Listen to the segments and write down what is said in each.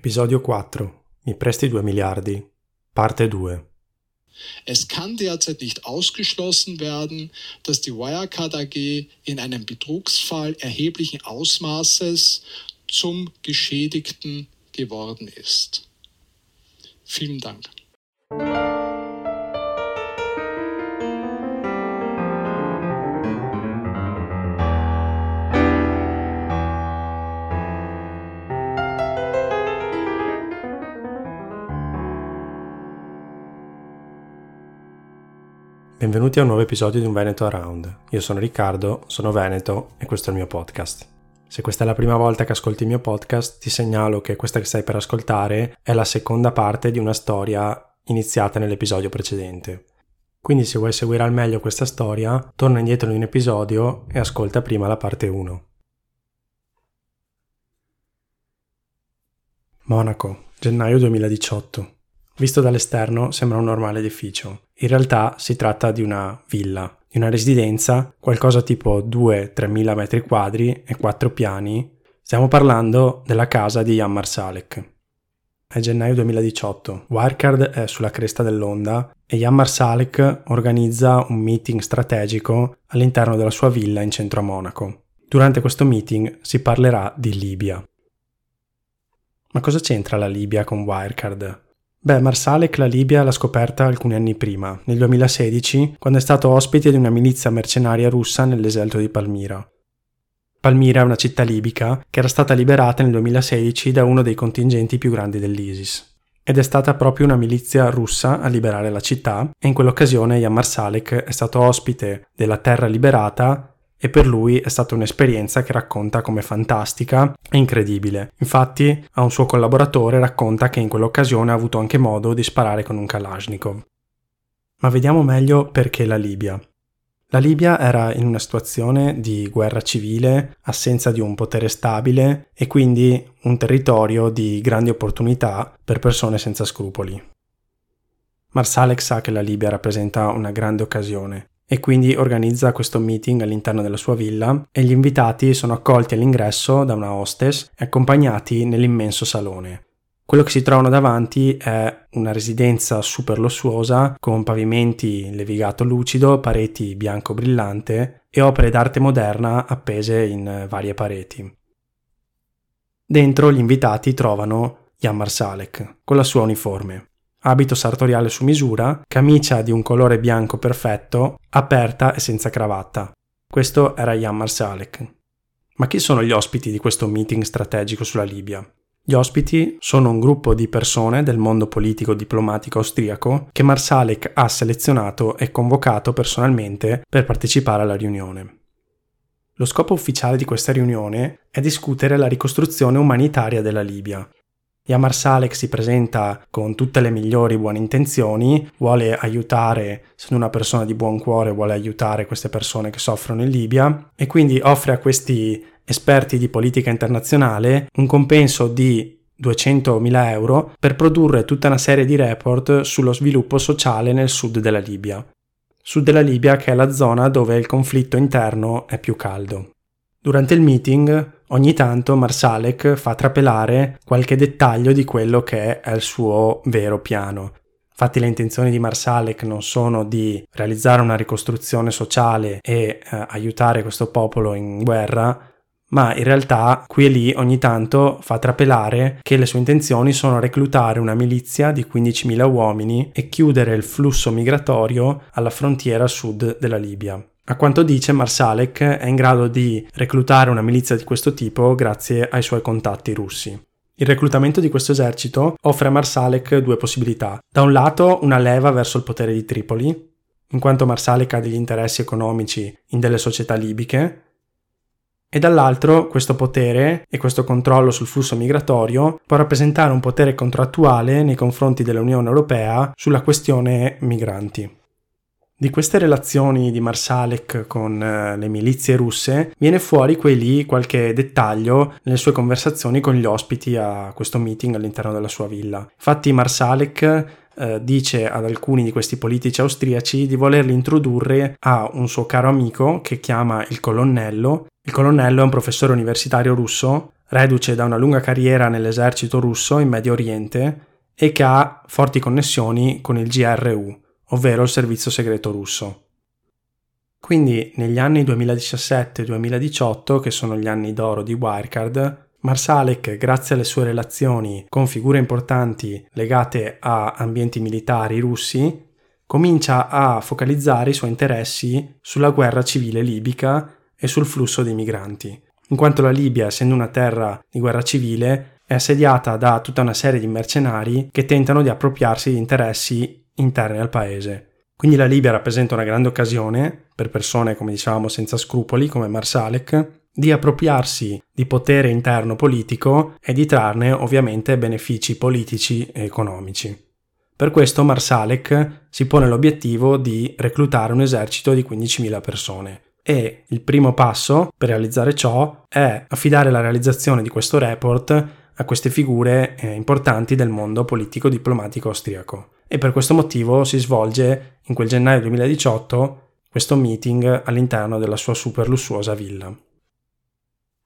Episodio 4. Mi presti 2 Milliardi. Parte 2. Es kann derzeit nicht ausgeschlossen werden, dass die Wirecard AG in einem Betrugsfall erheblichen Ausmaßes zum Geschädigten geworden ist. Vielen Dank. Benvenuti a un nuovo episodio di Un Veneto Around. Io sono Riccardo, sono Veneto e questo è il mio podcast. Se questa è la prima volta che ascolti il mio podcast, ti segnalo che questa che stai per ascoltare è la seconda parte di una storia iniziata nell'episodio precedente. Quindi se vuoi seguire al meglio questa storia, torna indietro di un episodio e ascolta prima la parte 1. Monaco, gennaio 2018. Visto dall'esterno sembra un normale edificio. In realtà si tratta di una villa, di una residenza, qualcosa tipo 2-3 mila metri quadri e 4 piani. Stiamo parlando della casa di Jan Marsalek. È gennaio 2018, Wirecard è sulla cresta dell'onda e Jan Marsalek organizza un meeting strategico all'interno della sua villa in centro a Monaco. Durante questo meeting si parlerà di Libia. Ma cosa c'entra la Libia con Wirecard? Beh, Marsalek la Libia l'ha scoperta alcuni anni prima, nel 2016, quando è stato ospite di una milizia mercenaria russa nel deserto di Palmira. Palmira è una città libica che era stata liberata nel 2016 da uno dei contingenti più grandi dell'ISIS. Ed è stata proprio una milizia russa a liberare la città e in quell'occasione Jan Marsalek è stato ospite della terra liberata e per lui è stata un'esperienza che racconta come fantastica e incredibile. Infatti, a un suo collaboratore racconta che in quell'occasione ha avuto anche modo di sparare con un Kalashnikov. Ma vediamo meglio perché la Libia. La Libia era in una situazione di guerra civile, assenza di un potere stabile e quindi un territorio di grandi opportunità per persone senza scrupoli. Marsalek sa che la Libia rappresenta una grande occasione e quindi organizza questo meeting all'interno della sua villa e gli invitati sono accolti all'ingresso da una hostess e accompagnati nell'immenso salone. Quello che si trovano davanti è una residenza super lussuosa con pavimenti levigato lucido, pareti bianco brillante e opere d'arte moderna appese in varie pareti. Dentro gli invitati trovano Jan Marsalek con la sua uniforme abito sartoriale su misura, camicia di un colore bianco perfetto, aperta e senza cravatta. Questo era Jan Marsalek. Ma chi sono gli ospiti di questo meeting strategico sulla Libia? Gli ospiti sono un gruppo di persone del mondo politico diplomatico austriaco che Marsalek ha selezionato e convocato personalmente per partecipare alla riunione. Lo scopo ufficiale di questa riunione è discutere la ricostruzione umanitaria della Libia, Yamar Salek si presenta con tutte le migliori buone intenzioni, vuole aiutare, essendo una persona di buon cuore, vuole aiutare queste persone che soffrono in Libia e quindi offre a questi esperti di politica internazionale un compenso di 200.000 euro per produrre tutta una serie di report sullo sviluppo sociale nel sud della Libia. Sud della Libia che è la zona dove il conflitto interno è più caldo. Durante il meeting ogni tanto Marsalek fa trapelare qualche dettaglio di quello che è il suo vero piano. Infatti le intenzioni di Marsalek non sono di realizzare una ricostruzione sociale e eh, aiutare questo popolo in guerra, ma in realtà qui e lì ogni tanto fa trapelare che le sue intenzioni sono reclutare una milizia di 15.000 uomini e chiudere il flusso migratorio alla frontiera sud della Libia. A quanto dice, Marsalek è in grado di reclutare una milizia di questo tipo grazie ai suoi contatti russi. Il reclutamento di questo esercito offre a Marsalek due possibilità. Da un lato una leva verso il potere di Tripoli, in quanto Marsalek ha degli interessi economici in delle società libiche, e dall'altro questo potere e questo controllo sul flusso migratorio può rappresentare un potere contrattuale nei confronti dell'Unione Europea sulla questione migranti. Di queste relazioni di Marsalek con eh, le milizie russe viene fuori qui lì qualche dettaglio nelle sue conversazioni con gli ospiti a questo meeting all'interno della sua villa. Infatti Marsalek eh, dice ad alcuni di questi politici austriaci di volerli introdurre a un suo caro amico che chiama il colonnello. Il colonnello è un professore universitario russo reduce da una lunga carriera nell'esercito russo in Medio Oriente e che ha forti connessioni con il GRU, ovvero il servizio segreto russo. Quindi negli anni 2017-2018, che sono gli anni d'oro di Wirecard, Marsalek, grazie alle sue relazioni con figure importanti legate a ambienti militari russi, comincia a focalizzare i suoi interessi sulla guerra civile libica e sul flusso di migranti, in quanto la Libia, essendo una terra di guerra civile, è assediata da tutta una serie di mercenari che tentano di appropriarsi di interessi interni al paese. Quindi la Libia rappresenta una grande occasione per persone, come dicevamo, senza scrupoli come Marsalek, di appropriarsi di potere interno politico e di trarne ovviamente benefici politici e economici. Per questo Marsalek si pone l'obiettivo di reclutare un esercito di 15.000 persone e il primo passo per realizzare ciò è affidare la realizzazione di questo report a queste figure eh, importanti del mondo politico-diplomatico austriaco. E per questo motivo si svolge in quel gennaio 2018 questo meeting all'interno della sua super lussuosa villa.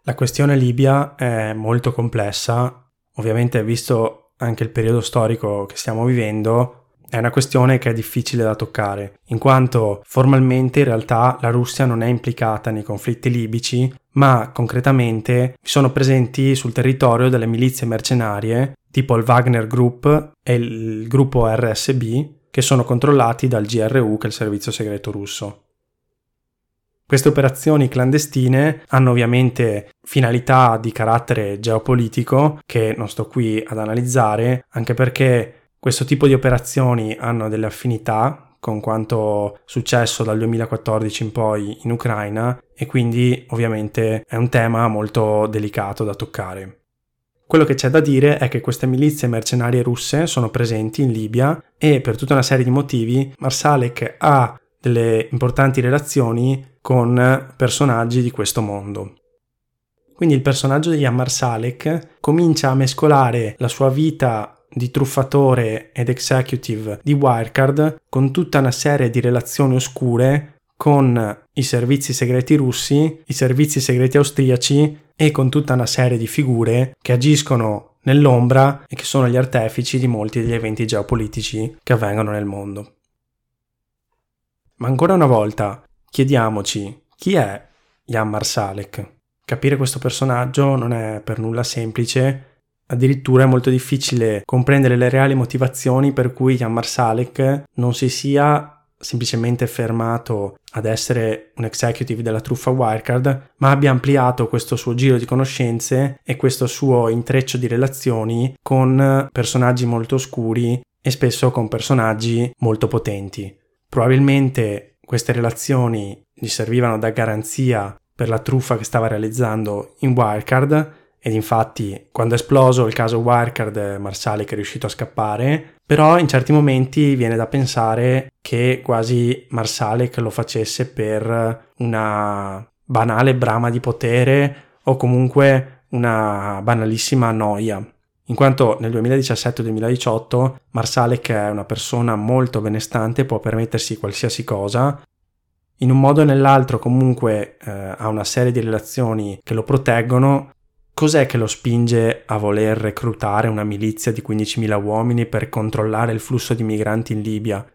La questione Libia è molto complessa, ovviamente visto anche il periodo storico che stiamo vivendo, è una questione che è difficile da toccare, in quanto formalmente in realtà la Russia non è implicata nei conflitti libici, ma concretamente sono presenti sul territorio delle milizie mercenarie tipo il Wagner Group e il gruppo RSB, che sono controllati dal GRU, che è il servizio segreto russo. Queste operazioni clandestine hanno ovviamente finalità di carattere geopolitico che non sto qui ad analizzare, anche perché questo tipo di operazioni hanno delle affinità con quanto successo dal 2014 in poi in Ucraina e quindi ovviamente è un tema molto delicato da toccare. Quello che c'è da dire è che queste milizie mercenarie russe sono presenti in Libia e per tutta una serie di motivi Marsalek ha delle importanti relazioni con personaggi di questo mondo. Quindi il personaggio di Ammar Salek comincia a mescolare la sua vita di truffatore ed executive di Wirecard con tutta una serie di relazioni oscure con i servizi segreti russi, i servizi segreti austriaci e con tutta una serie di figure che agiscono nell'ombra e che sono gli artefici di molti degli eventi geopolitici che avvengono nel mondo. Ma ancora una volta, chiediamoci chi è Jan Marsalek. Capire questo personaggio non è per nulla semplice, addirittura è molto difficile comprendere le reali motivazioni per cui Jan Marsalek non si sia semplicemente fermato ad essere un executive della truffa Wirecard, ma abbia ampliato questo suo giro di conoscenze e questo suo intreccio di relazioni con personaggi molto oscuri e spesso con personaggi molto potenti. Probabilmente queste relazioni gli servivano da garanzia per la truffa che stava realizzando in Wirecard ed infatti quando è esploso il caso Wirecard Marsalik è riuscito a scappare, però in certi momenti viene da pensare che quasi Marsalik lo facesse per una banale brama di potere o comunque una banalissima noia. In quanto nel 2017-2018 Marsalek è una persona molto benestante, può permettersi qualsiasi cosa, in un modo o nell'altro comunque eh, ha una serie di relazioni che lo proteggono, cos'è che lo spinge a voler reclutare una milizia di 15.000 uomini per controllare il flusso di migranti in Libia?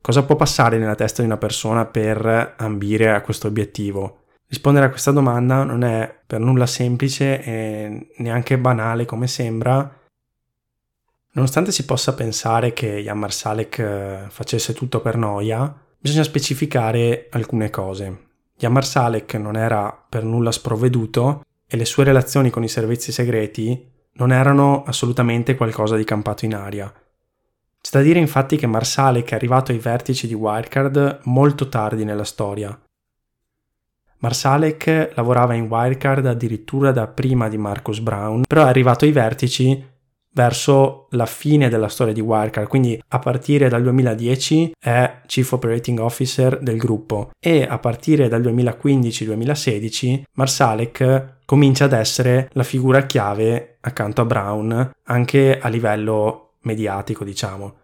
Cosa può passare nella testa di una persona per ambire a questo obiettivo? Rispondere a questa domanda non è per nulla semplice e neanche banale come sembra. Nonostante si possa pensare che Jan Marsalek eh, facesse tutto per noia, bisogna specificare alcune cose. Jan Marsalek non era per nulla sprovveduto e le sue relazioni con i servizi segreti non erano assolutamente qualcosa di campato in aria. C'è da dire infatti che Marsalek è arrivato ai vertici di Wirecard molto tardi nella storia Marsalek lavorava in Wirecard addirittura da prima di Marcus Brown, però è arrivato ai vertici verso la fine della storia di Wirecard, quindi a partire dal 2010 è Chief Operating Officer del gruppo e a partire dal 2015-2016 Marsalek comincia ad essere la figura chiave accanto a Brown anche a livello mediatico, diciamo.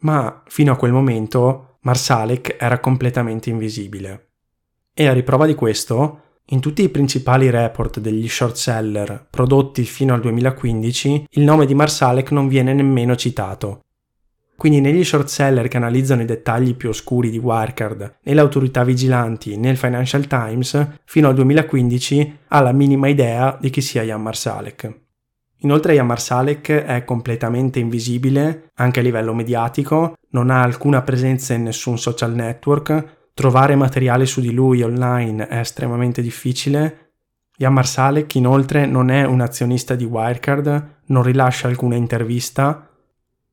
Ma fino a quel momento Marsalek era completamente invisibile. E a riprova di questo, In tutti i principali report degli short seller prodotti fino al 2015, il nome di Marsalek non viene nemmeno citato. Quindi negli short seller che analizzano i dettagli più oscuri di Wirecard, né le autorità vigilanti né il Financial Times, fino al 2015 ha la minima idea di chi sia Jan Marsalek. Inoltre Jan Marsalek è completamente invisibile anche a livello mediatico, non ha alcuna presenza in nessun social network, trovare materiale su di lui online è estremamente difficile. Jan Marsalek inoltre non è un azionista di Wirecard, non rilascia alcuna intervista,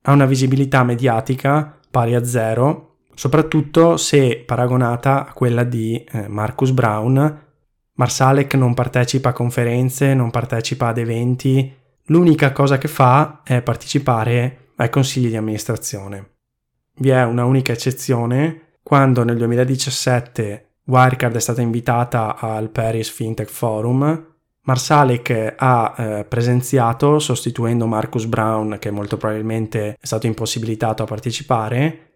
ha una visibilità mediatica pari a zero, soprattutto se paragonata a quella di eh, Marcus Brown. Marsalek non partecipa a conferenze, non partecipa ad eventi, l'unica cosa che fa è partecipare ai consigli di amministrazione. Vi è una unica eccezione, quando nel 2017 Wirecard è stata invitata al Paris FinTech Forum, Marsalek ha eh, presenziato sostituendo Marcus Brown che molto probabilmente è stato impossibilitato a partecipare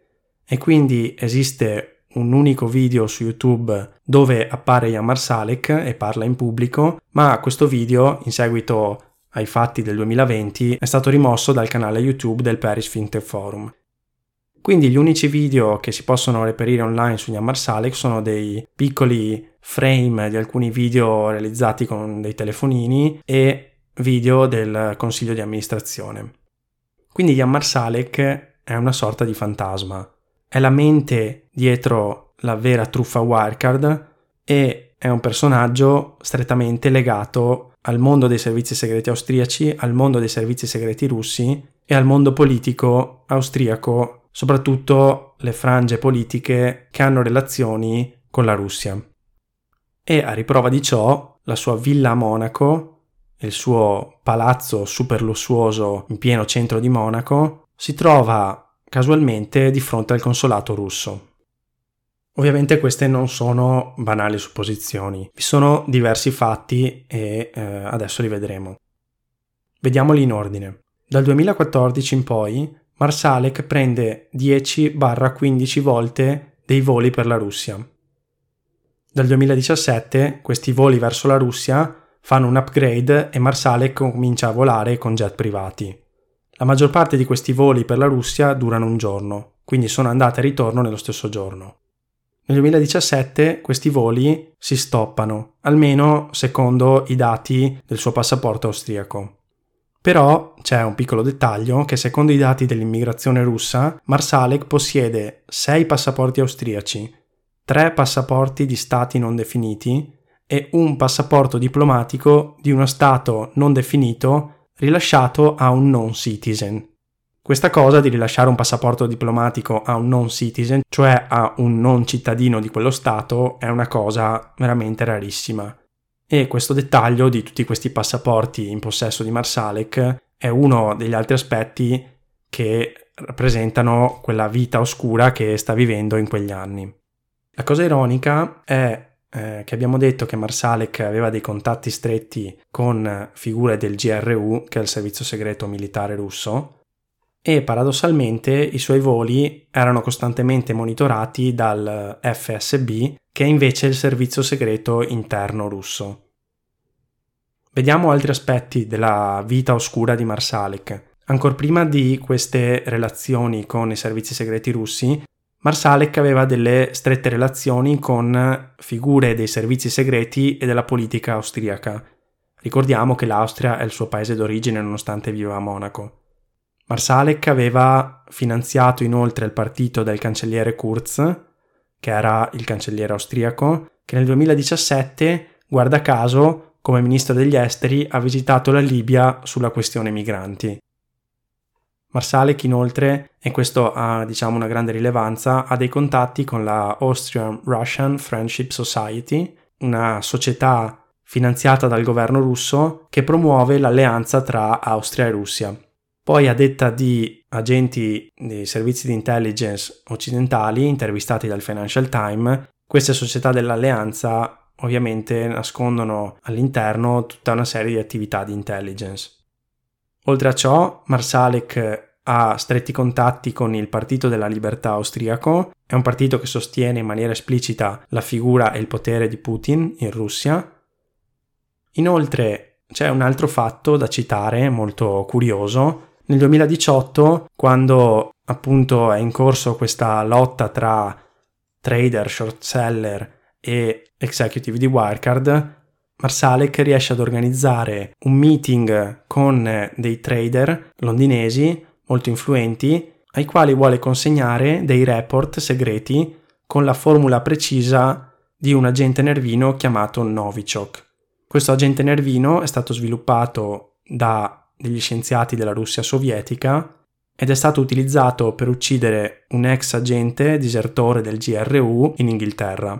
e quindi esiste un unico video su YouTube dove appare Jan Marsalek e parla in pubblico, ma questo video in seguito ai fatti del 2020 è stato rimosso dal canale YouTube del Paris FinTech Forum. Quindi gli unici video che si possono reperire online su Jan Marsalek sono dei piccoli frame di alcuni video realizzati con dei telefonini e video del consiglio di amministrazione. Quindi Jan Marsalek è una sorta di fantasma. È la mente dietro la vera truffa Wirecard e è un personaggio strettamente legato al mondo dei servizi segreti austriaci, al mondo dei servizi segreti russi e al mondo politico austriaco, soprattutto le frange politiche che hanno relazioni con la Russia e a riprova di ciò la sua villa a Monaco, il suo palazzo super lussuoso in pieno centro di Monaco, si trova casualmente di fronte al consolato russo. Ovviamente queste non sono banali supposizioni, vi sono diversi fatti e eh, adesso li vedremo. Vediamoli in ordine. Dal 2014 in poi Marsalek prende 10-15 volte dei voli per la Russia. Dal 2017 questi voli verso la Russia fanno un upgrade e Marsalek comincia a volare con jet privati. La maggior parte di questi voli per la Russia durano un giorno, quindi sono andate e ritorno nello stesso giorno. Nel 2017 questi voli si stoppano, almeno secondo i dati del suo passaporto austriaco. Però c'è un piccolo dettaglio che secondo i dati dell'immigrazione russa, Marsalek possiede 6 passaporti austriaci, tre passaporti di stati non definiti e un passaporto diplomatico di uno stato non definito rilasciato a un non citizen. Questa cosa di rilasciare un passaporto diplomatico a un non citizen, cioè a un non cittadino di quello Stato, è una cosa veramente rarissima. E questo dettaglio di tutti questi passaporti in possesso di Marsalek è uno degli altri aspetti che rappresentano quella vita oscura che sta vivendo in quegli anni. La cosa ironica è eh, che abbiamo detto che Marsalek aveva dei contatti stretti con figure del GRU, che è il servizio segreto militare russo, e paradossalmente i suoi voli erano costantemente monitorati dal FSB, che è invece il servizio segreto interno russo. Vediamo altri aspetti della vita oscura di Marsalek. Ancora prima di queste relazioni con i servizi segreti russi, Marsalek aveva delle strette relazioni con figure dei servizi segreti e della politica austriaca. Ricordiamo che l'Austria è il suo paese d'origine nonostante viva a Monaco. Marsalek aveva finanziato inoltre il partito del cancelliere Kurz, che era il cancelliere austriaco, che nel 2017, guarda caso, come ministro degli esteri, ha visitato la Libia sulla questione migranti. Marsalek inoltre, e questo ha diciamo una grande rilevanza, ha dei contatti con la Austrian Russian Friendship Society, una società finanziata dal governo russo che promuove l'alleanza tra Austria e Russia. Poi a detta di agenti dei servizi di intelligence occidentali intervistati dal Financial Times, queste società dell'alleanza ovviamente nascondono all'interno tutta una serie di attività di intelligence. Oltre a ciò, Marsalek ha stretti contatti con il Partito della Libertà austriaco, è un partito che sostiene in maniera esplicita la figura e il potere di Putin in Russia. Inoltre c'è un altro fatto da citare molto curioso. Nel 2018, quando appunto è in corso questa lotta tra trader, short seller e executive di Wirecard, Marsalek riesce ad organizzare un meeting con dei trader londinesi molto influenti ai quali vuole consegnare dei report segreti con la formula precisa di un agente nervino chiamato Novichok. Questo agente nervino è stato sviluppato da degli scienziati della Russia sovietica ed è stato utilizzato per uccidere un ex agente disertore del GRU in Inghilterra.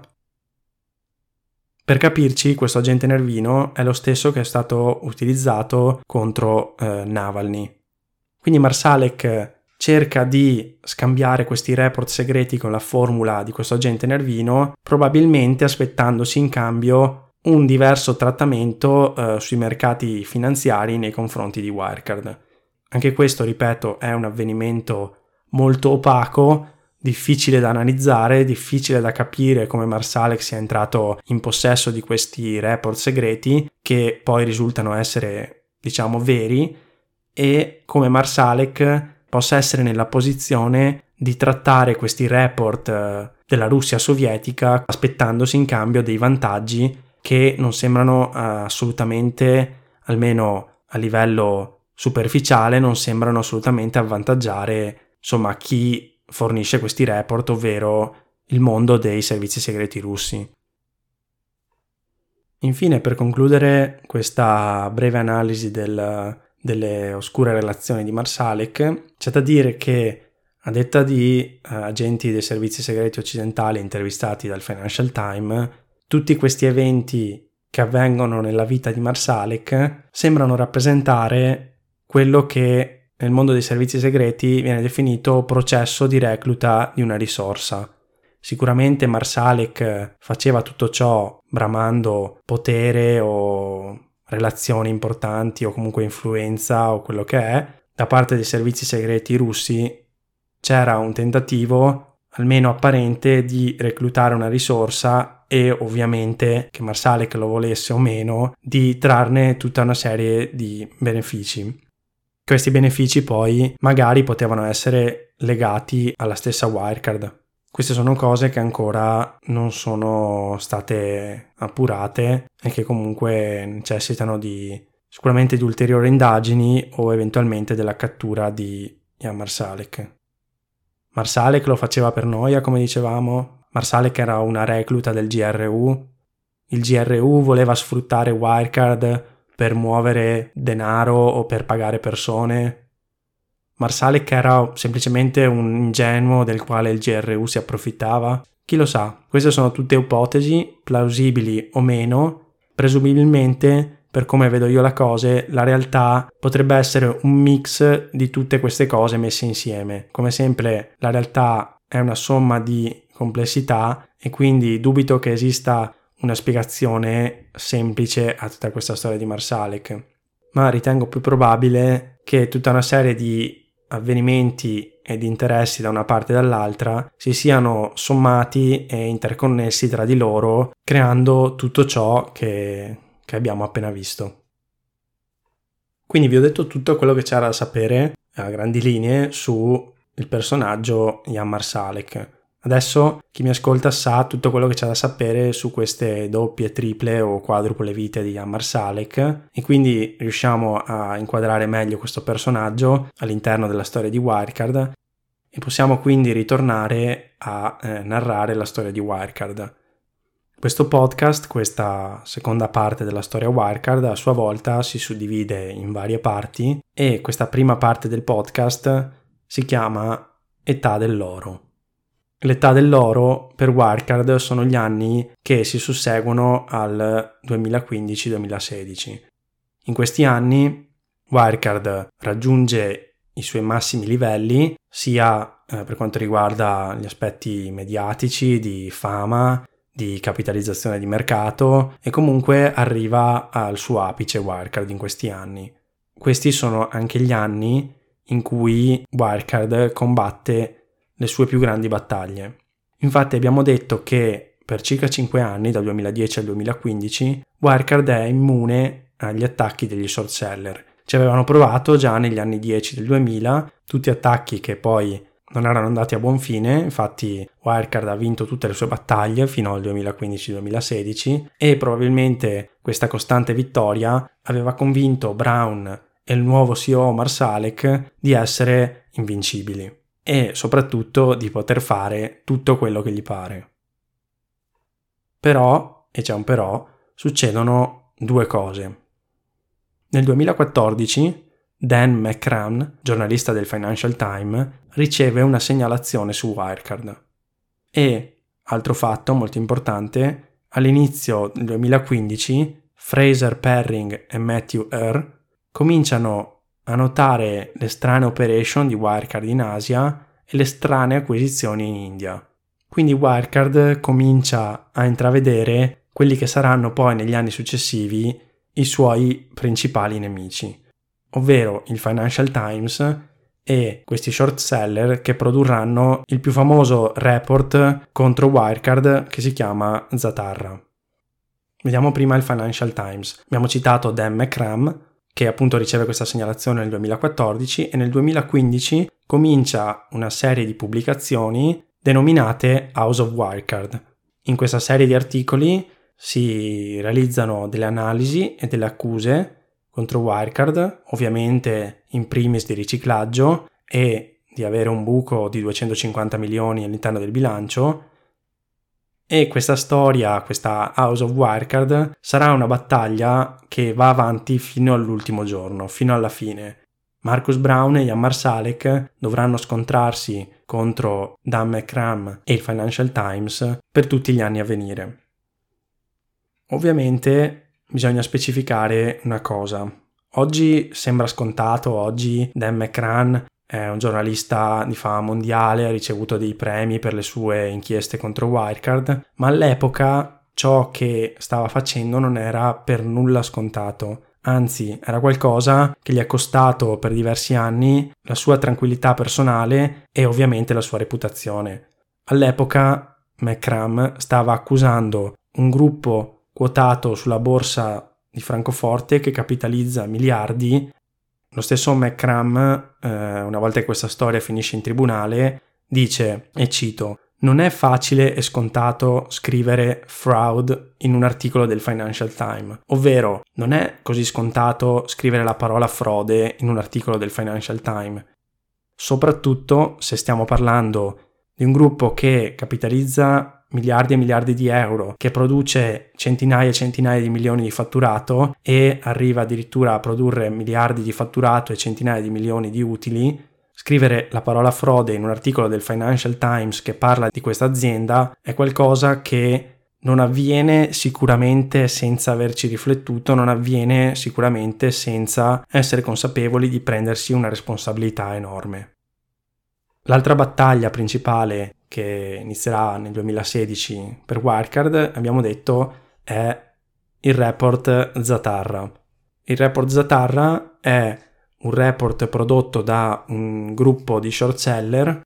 Per capirci, questo agente nervino è lo stesso che è stato utilizzato contro eh, Navalny. Quindi Marsalek cerca di scambiare questi report segreti con la formula di questo agente nervino, probabilmente aspettandosi in cambio un diverso trattamento eh, sui mercati finanziari nei confronti di Wirecard. Anche questo, ripeto, è un avvenimento molto opaco, difficile da analizzare, difficile da capire come Marsalek sia entrato in possesso di questi report segreti che poi risultano essere, diciamo, veri e come Marsalek possa essere nella posizione di trattare questi report eh, della Russia sovietica aspettandosi in cambio dei vantaggi che non sembrano eh, assolutamente, almeno a livello superficiale non sembrano assolutamente avvantaggiare insomma chi fornisce questi report, ovvero il mondo dei servizi segreti russi. Infine, per concludere questa breve analisi del, delle oscure relazioni di Marsalek, c'è da dire che, a detta di uh, agenti dei servizi segreti occidentali intervistati dal Financial Times, tutti questi eventi che avvengono nella vita di Marsalek sembrano rappresentare quello che nel mondo dei servizi segreti viene definito processo di recluta di una risorsa. Sicuramente Marsalek faceva tutto ciò bramando potere o relazioni importanti o comunque influenza o quello che è. Da parte dei servizi segreti russi c'era un tentativo, almeno apparente, di reclutare una risorsa e ovviamente, che Marsalek lo volesse o meno, di trarne tutta una serie di benefici. Questi benefici poi magari potevano essere legati alla stessa Wirecard. Queste sono cose che ancora non sono state appurate e che comunque necessitano di sicuramente di ulteriori indagini o eventualmente della cattura di Jan Marsalek. Marsalek lo faceva per noia, come dicevamo. Marsalek era una recluta del GRU. Il GRU voleva sfruttare Wirecard per muovere denaro o per pagare persone. Marsalik era semplicemente un ingenuo del quale il GRU si approfittava. Chi lo sa, queste sono tutte ipotesi, plausibili o meno. Presumibilmente, per come vedo io la cose, la realtà potrebbe essere un mix di tutte queste cose messe insieme. Come sempre, la realtà è una somma di complessità e quindi dubito che esista una spiegazione semplice a tutta questa storia di Marsalek, ma ritengo più probabile che tutta una serie di avvenimenti e di interessi da una parte e dall'altra si siano sommati e interconnessi tra di loro, creando tutto ciò che, che abbiamo appena visto. Quindi vi ho detto tutto quello che c'era da sapere a grandi linee sul personaggio Jan Marsalek. Adesso chi mi ascolta sa tutto quello che c'è da sapere su queste doppie, triple o quadruple vite di Ammar Salek e quindi riusciamo a inquadrare meglio questo personaggio all'interno della storia di Wirecard e possiamo quindi ritornare a eh, narrare la storia di Wirecard. Questo podcast, questa seconda parte della storia Wirecard, a sua volta si suddivide in varie parti e questa prima parte del podcast si chiama Età dell'oro. L'età dell'oro per Wirecard sono gli anni che si susseguono al 2015-2016. In questi anni Wirecard raggiunge i suoi massimi livelli sia eh, per quanto riguarda gli aspetti mediatici, di fama, di capitalizzazione di mercato e comunque arriva al suo apice Wirecard in questi anni. Questi sono anche gli anni in cui Wirecard combatte le sue più grandi battaglie. Infatti abbiamo detto che per circa 5 anni, dal 2010 al 2015, Wirecard è immune agli attacchi degli short seller. Ci avevano provato già negli anni 10 del 2000, tutti attacchi che poi non erano andati a buon fine, infatti Wirecard ha vinto tutte le sue battaglie fino al 2015-2016 e probabilmente questa costante vittoria aveva convinto Brown e il nuovo CEO Marsalek di essere invincibili e soprattutto di poter fare tutto quello che gli pare. Però, e c'è un però, succedono due cose. Nel 2014 Dan McCran, giornalista del Financial Times, riceve una segnalazione su Wirecard. E, altro fatto molto importante, all'inizio del 2015 Fraser Perring e Matthew Earr cominciano a notare le strane operation di Wirecard in Asia e le strane acquisizioni in India. Quindi Wirecard comincia a intravedere quelli che saranno poi negli anni successivi i suoi principali nemici ovvero il Financial Times e questi short seller che produrranno il più famoso report contro Wirecard che si chiama Zatarra. Vediamo prima il Financial Times. Abbiamo citato Dan McCram, che appunto riceve questa segnalazione nel 2014 e nel 2015 comincia una serie di pubblicazioni denominate House of Wirecard. In questa serie di articoli si realizzano delle analisi e delle accuse contro Wirecard, ovviamente in primis di riciclaggio e di avere un buco di 250 milioni all'interno del bilancio. E questa storia, questa House of Wirecard, sarà una battaglia che va avanti fino all'ultimo giorno, fino alla fine. Marcus Brown e Jan Marsalek dovranno scontrarsi contro Dan McCram e il Financial Times per tutti gli anni a venire. Ovviamente bisogna specificare una cosa. Oggi sembra scontato, oggi Dan McCran è un giornalista di fama mondiale, ha ricevuto dei premi per le sue inchieste contro Wirecard, ma all'epoca ciò che stava facendo non era per nulla scontato. Anzi, era qualcosa che gli è costato per diversi anni la sua tranquillità personale e ovviamente la sua reputazione. All'epoca McCram stava accusando un gruppo quotato sulla borsa di Francoforte che capitalizza miliardi. Lo stesso McCram, eh, una volta che questa storia finisce in tribunale, dice, e cito, non è facile e scontato scrivere fraud in un articolo del Financial Times, ovvero non è così scontato scrivere la parola frode in un articolo del Financial Times, soprattutto se stiamo parlando di un gruppo che capitalizza miliardi e miliardi di euro, che produce centinaia e centinaia di milioni di fatturato e arriva addirittura a produrre miliardi di fatturato e centinaia di milioni di utili, scrivere la parola frode in un articolo del Financial Times che parla di questa azienda è qualcosa che non avviene sicuramente senza averci riflettuto, non avviene sicuramente senza essere consapevoli di prendersi una responsabilità enorme. L'altra battaglia principale che inizierà nel 2016 per Wirecard, abbiamo detto è il report Zatarra. Il report Zatarra è un report prodotto da un gruppo di short seller.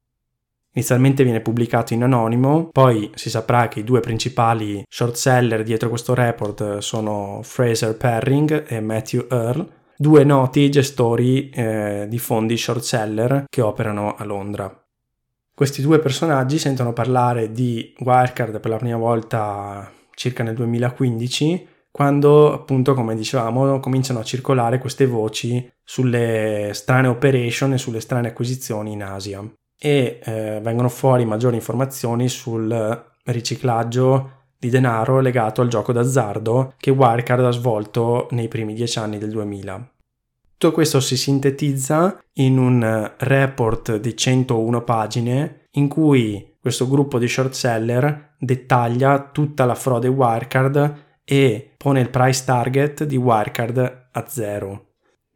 Inizialmente viene pubblicato in anonimo, poi si saprà che i due principali short seller dietro questo report sono Fraser Perring e Matthew Earl, due noti gestori eh, di fondi short seller che operano a Londra. Questi due personaggi sentono parlare di Wirecard per la prima volta circa nel 2015, quando appunto, come dicevamo, cominciano a circolare queste voci sulle strane operation e sulle strane acquisizioni in Asia e eh, vengono fuori maggiori informazioni sul riciclaggio di denaro legato al gioco d'azzardo che Wirecard ha svolto nei primi dieci anni del 2000. Tutto questo si sintetizza in un eh, report di 101 pagine in cui questo gruppo di short seller dettaglia tutta la frode Wirecard e pone il price target di Wirecard a zero.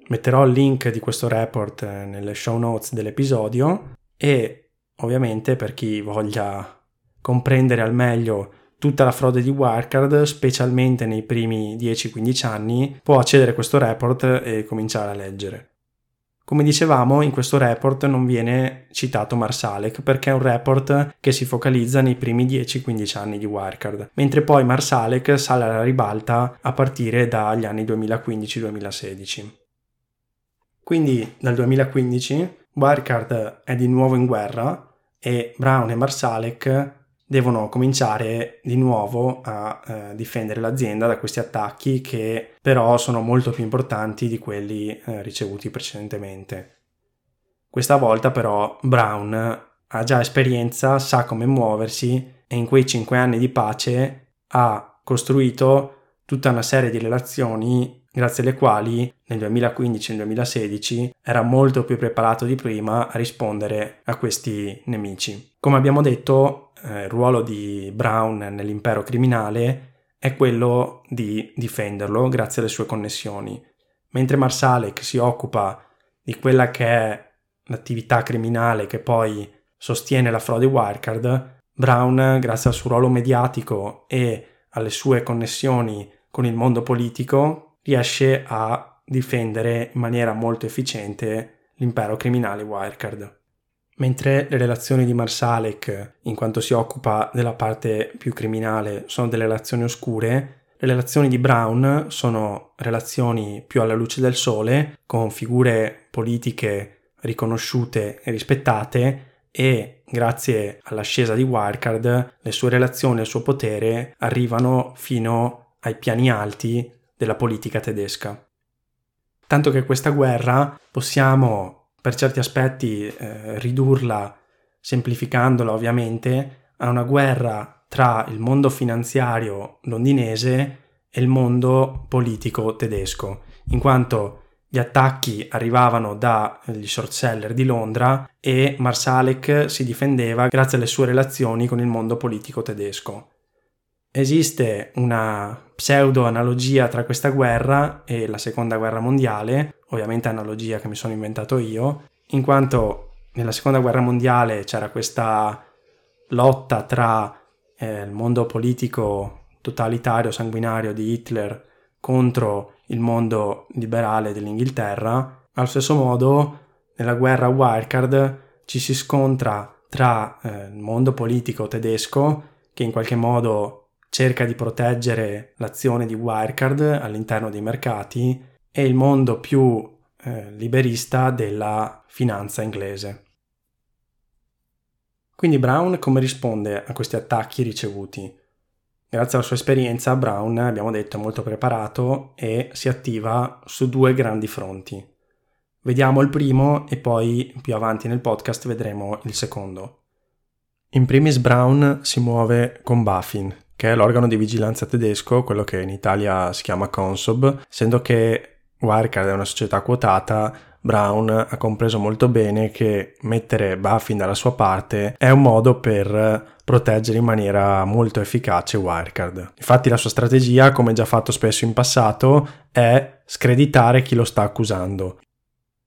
Metterò il link di questo report eh, nelle show notes dell'episodio e ovviamente per chi voglia comprendere al meglio tutta la frode di Wirecard, specialmente nei primi 10-15 anni, può accedere a questo report e cominciare a leggere. Come dicevamo, in questo report non viene citato Marsalek perché è un report che si focalizza nei primi 10-15 anni di Wirecard, mentre poi Marsalek sale alla ribalta a partire dagli anni 2015-2016. Quindi dal 2015 Wirecard è di nuovo in guerra e Brown e Marsalek devono cominciare di nuovo a eh, difendere l'azienda da questi attacchi che però sono molto più importanti di quelli eh, ricevuti precedentemente. Questa volta però Brown ha già esperienza, sa come muoversi e in quei cinque anni di pace ha costruito tutta una serie di relazioni grazie alle quali nel 2015 e nel 2016 era molto più preparato di prima a rispondere a questi nemici. Come abbiamo detto, eh, il ruolo di Brown nell'impero criminale è quello di difenderlo grazie alle sue connessioni, mentre Marsalek si occupa di quella che è l'attività criminale che poi sostiene la frode Wirecard, Brown, grazie al suo ruolo mediatico e alle sue connessioni con il mondo politico, riesce a difendere in maniera molto efficiente l'impero criminale Wirecard. Mentre le relazioni di Marsalek, in quanto si occupa della parte più criminale, sono delle relazioni oscure, le relazioni di Brown sono relazioni più alla luce del sole, con figure politiche riconosciute e rispettate e grazie all'ascesa di Wirecard le sue relazioni e il suo potere arrivano fino ai piani alti della politica tedesca. Tanto che questa guerra possiamo per certi aspetti eh, ridurla, semplificandola ovviamente, a una guerra tra il mondo finanziario londinese e il mondo politico tedesco, in quanto gli attacchi arrivavano dagli short seller di Londra e Marsalek si difendeva grazie alle sue relazioni con il mondo politico tedesco. Esiste una pseudo analogia tra questa guerra e la seconda guerra mondiale, ovviamente analogia che mi sono inventato io, in quanto nella seconda guerra mondiale c'era questa lotta tra eh, il mondo politico totalitario, sanguinario di Hitler contro il mondo liberale dell'Inghilterra, allo stesso modo nella guerra Wirecard ci si scontra tra eh, il mondo politico tedesco che in qualche modo cerca di proteggere l'azione di Wirecard all'interno dei mercati e il mondo più eh, liberista della finanza inglese. Quindi Brown come risponde a questi attacchi ricevuti? Grazie alla sua esperienza Brown, abbiamo detto, è molto preparato e si attiva su due grandi fronti. Vediamo il primo e poi più avanti nel podcast vedremo il secondo. In primis Brown si muove con Buffin, che è l'organo di vigilanza tedesco, quello che in Italia si chiama Consob, essendo che Wirecard è una società quotata, Brown ha compreso molto bene che mettere Buffin dalla sua parte è un modo per proteggere in maniera molto efficace Wirecard. Infatti la sua strategia, come già fatto spesso in passato, è screditare chi lo sta accusando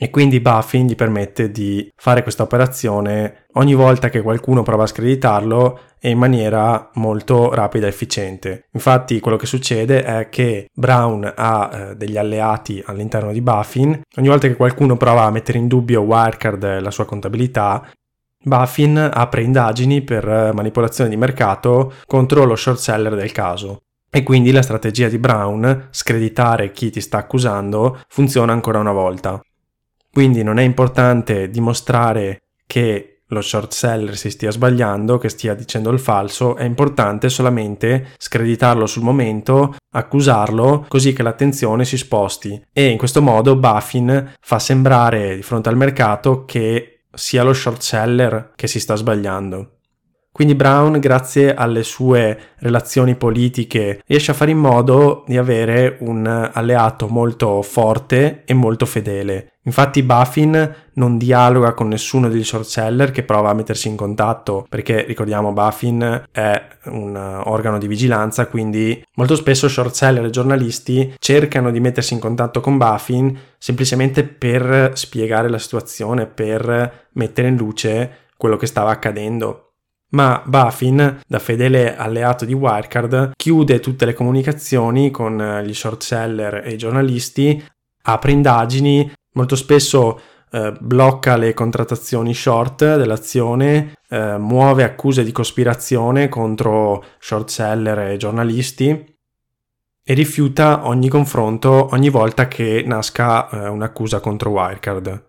e quindi Buffin gli permette di fare questa operazione ogni volta che qualcuno prova a screditarlo e in maniera molto rapida e efficiente. Infatti quello che succede è che Brown ha eh, degli alleati all'interno di Buffin, ogni volta che qualcuno prova a mettere in dubbio Wirecard e la sua contabilità, Buffin apre indagini per manipolazione di mercato contro lo short seller del caso. E quindi la strategia di Brown, screditare chi ti sta accusando, funziona ancora una volta. Quindi non è importante dimostrare che lo short seller si stia sbagliando, che stia dicendo il falso, è importante solamente screditarlo sul momento, accusarlo, così che l'attenzione si sposti. E in questo modo Buffin fa sembrare di fronte al mercato che sia lo short seller che si sta sbagliando. Quindi Brown, grazie alle sue relazioni politiche, riesce a fare in modo di avere un alleato molto forte e molto fedele. Infatti Buffin non dialoga con nessuno degli short seller che prova a mettersi in contatto, perché ricordiamo Buffin è un organo di vigilanza, quindi molto spesso short seller e giornalisti cercano di mettersi in contatto con Buffin semplicemente per spiegare la situazione, per mettere in luce quello che stava accadendo. Ma Buffin, da fedele alleato di Wirecard, chiude tutte le comunicazioni con eh, gli short seller e i giornalisti, apre indagini, molto spesso eh, blocca le contrattazioni short dell'azione, eh, muove accuse di cospirazione contro short seller e giornalisti e rifiuta ogni confronto ogni volta che nasca eh, un'accusa contro Wirecard.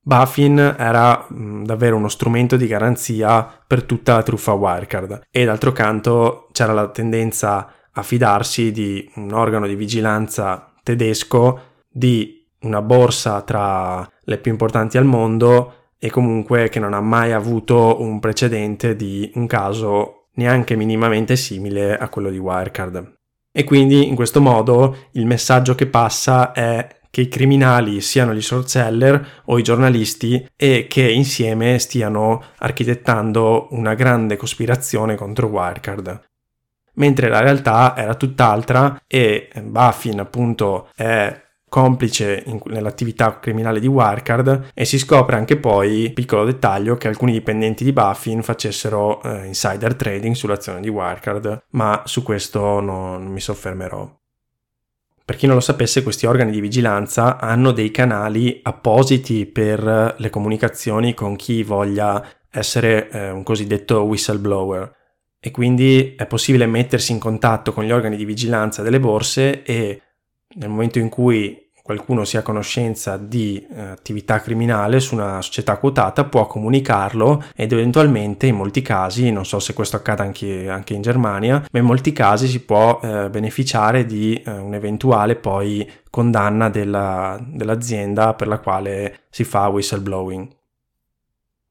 Buffin era mh, mm, davvero uno strumento di garanzia per tutta la truffa Wirecard e d'altro canto c'era la tendenza a fidarsi di un organo di vigilanza tedesco, di una borsa tra le più importanti al mondo e comunque che non ha mai avuto un precedente di un caso neanche minimamente simile a quello di Wirecard. E quindi in questo modo il messaggio che passa è che i criminali siano gli short seller o i giornalisti e che insieme stiano architettando una grande cospirazione contro Wirecard. Mentre la realtà era tutt'altra e Buffin appunto è complice in, nell'attività criminale di Wirecard e si scopre anche poi, piccolo dettaglio, che alcuni dipendenti di Buffin facessero eh, insider trading sull'azione di Wirecard, ma su questo no, non mi soffermerò. Per chi non lo sapesse, questi organi di vigilanza hanno dei canali appositi per le comunicazioni con chi voglia essere eh, un cosiddetto whistleblower e quindi è possibile mettersi in contatto con gli organi di vigilanza delle borse e nel momento in cui qualcuno sia a conoscenza di eh, attività criminale su una società quotata può comunicarlo ed eventualmente in molti casi, non so se questo accada anche, anche in Germania, ma in molti casi si può eh, beneficiare di eh, un'eventuale poi condanna della, dell'azienda per la quale si fa whistleblowing.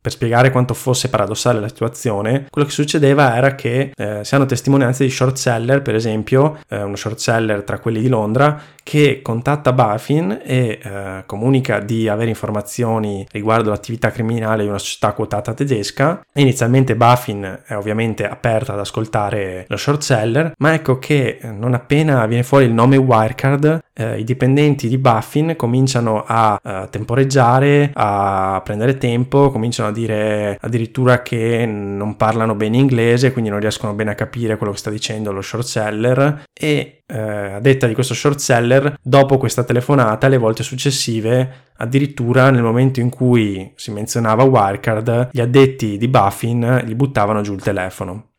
Per spiegare quanto fosse paradossale la situazione, quello che succedeva era che eh, si hanno testimonianze di short seller, per esempio, eh, uno short seller tra quelli di Londra, che contatta Buffin e eh, comunica di avere informazioni riguardo l'attività criminale di una società quotata tedesca. Inizialmente Buffin è ovviamente aperta ad ascoltare lo short seller, ma ecco che eh, non appena viene fuori il nome Wirecard, eh, i dipendenti di Buffin cominciano a, a eh, temporeggiare, a prendere tempo, cominciano a dire addirittura che non parlano bene inglese, quindi non riescono bene a capire quello che sta dicendo lo short seller e eh, a detta di questo short seller, dopo questa telefonata, le volte successive, addirittura nel momento in cui si menzionava Wirecard, gli addetti di Buffin gli buttavano giù il telefono.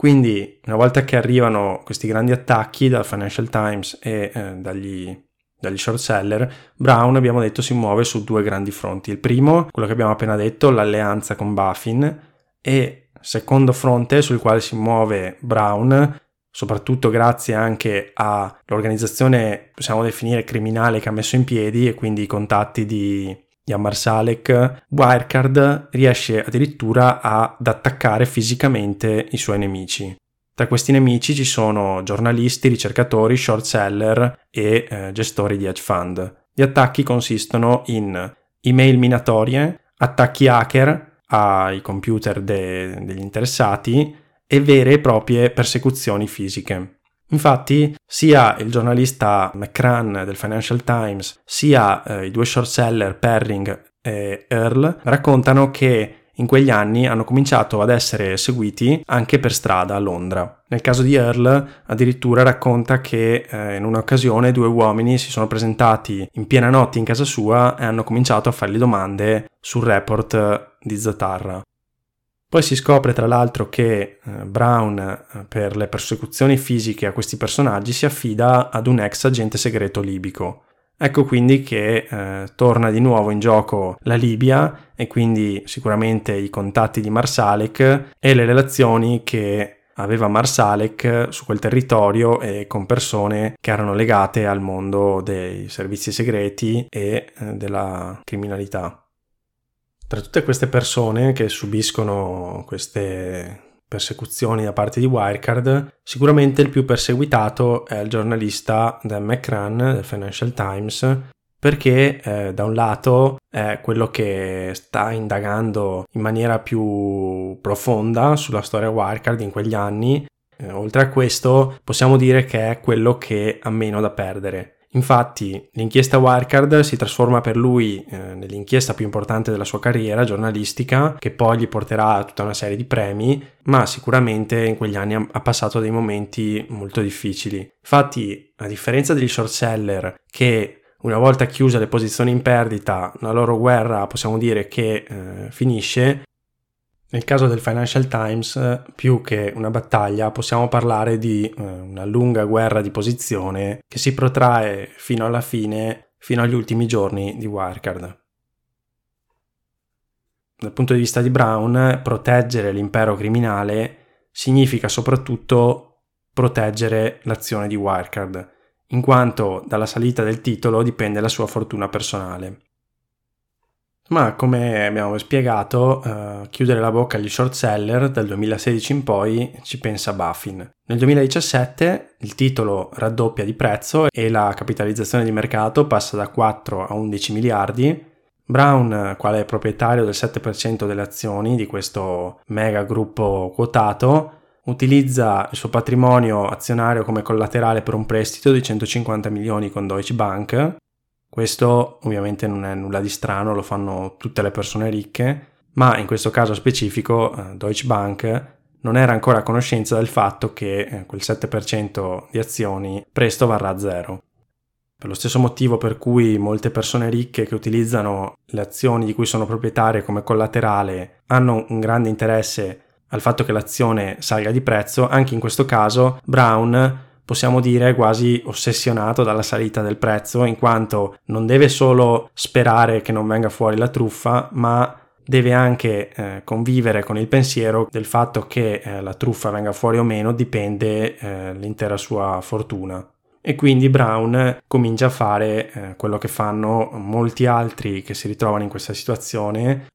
Quindi, una volta che arrivano questi grandi attacchi dal Financial Times e eh, dagli, dagli short seller, Brown, abbiamo detto, si muove su due grandi fronti. Il primo, quello che abbiamo appena detto, l'alleanza con Buffin, e secondo fronte sul quale si muove Brown, soprattutto grazie anche all'organizzazione, possiamo definire criminale che ha messo in piedi e quindi i contatti di Yamar Salek, Wirecard riesce addirittura ad attaccare fisicamente i suoi nemici. Tra questi nemici ci sono giornalisti, ricercatori, short seller e eh, gestori di hedge fund. Gli attacchi consistono in email minatorie, attacchi hacker ai computer de- degli interessati e vere e proprie persecuzioni fisiche. Infatti, sia il giornalista McCrann del Financial Times, sia eh, i due short seller Perring e Earl raccontano che in quegli anni hanno cominciato ad essere seguiti anche per strada a Londra. Nel caso di Earl addirittura racconta che eh, in un'occasione due uomini si sono presentati in piena notte in casa sua e hanno cominciato a fargli domande sul report di Zatarra. Poi si scopre tra l'altro che eh, Brown eh, per le persecuzioni fisiche a questi personaggi si affida ad un ex agente segreto libico. Ecco quindi che eh, torna di nuovo in gioco la Libia e quindi sicuramente i contatti di Marsalek e le relazioni che aveva Marsalek su quel territorio e con persone che erano legate al mondo dei servizi segreti e eh, della criminalità. Tra tutte queste persone che subiscono queste persecuzioni da parte di Wirecard, sicuramente il più perseguitato è il giornalista Dan McCrann del Financial Times, perché eh, da un lato è quello che sta indagando in maniera più profonda sulla storia Wirecard in quegli anni, eh, oltre a questo possiamo dire che è quello che ha meno da perdere. Infatti l'inchiesta Wirecard si trasforma per lui eh, nell'inchiesta più importante della sua carriera giornalistica, che poi gli porterà tutta una serie di premi, ma sicuramente in quegli anni ha passato dei momenti molto difficili. Infatti, a differenza degli short seller che una volta chiuse le posizioni in perdita, la loro guerra possiamo dire che eh, finisce. Nel caso del Financial Times, più che una battaglia, possiamo parlare di eh, una lunga guerra di posizione che si protrae fino alla fine, fino agli ultimi giorni di Wirecard. Dal punto di vista di Brown, proteggere l'impero criminale significa soprattutto proteggere l'azione di Wirecard in quanto dalla salita del titolo dipende la sua fortuna personale. Ma come abbiamo spiegato, uh, chiudere la bocca agli short seller dal 2016 in poi ci pensa Buffin. Nel 2017 il titolo raddoppia di prezzo e la capitalizzazione di mercato passa da 4 a 11 miliardi. Brown, quale proprietario del 7% delle azioni di questo mega gruppo quotato, utilizza il suo patrimonio azionario come collaterale per un prestito di 150 milioni con Deutsche Bank. Questo ovviamente non è nulla di strano, lo fanno tutte le persone ricche, ma in questo caso specifico eh, Deutsche Bank non era ancora a conoscenza del fatto che eh, quel 7% di azioni presto varrà zero. Per lo stesso motivo per cui molte persone ricche che utilizzano le azioni di cui sono proprietarie come collaterale hanno un grande interesse al fatto che l'azione salga di prezzo, anche in questo caso Brown possiamo dire quasi ossessionato dalla salita del prezzo, in quanto non deve solo sperare che non venga fuori la truffa, ma deve anche eh, convivere con il pensiero del fatto che eh, la truffa venga fuori o meno dipende eh, l'intera sua fortuna. E quindi Brown comincia a fare eh, quello che fanno molti altri che si ritrovano in questa situazione.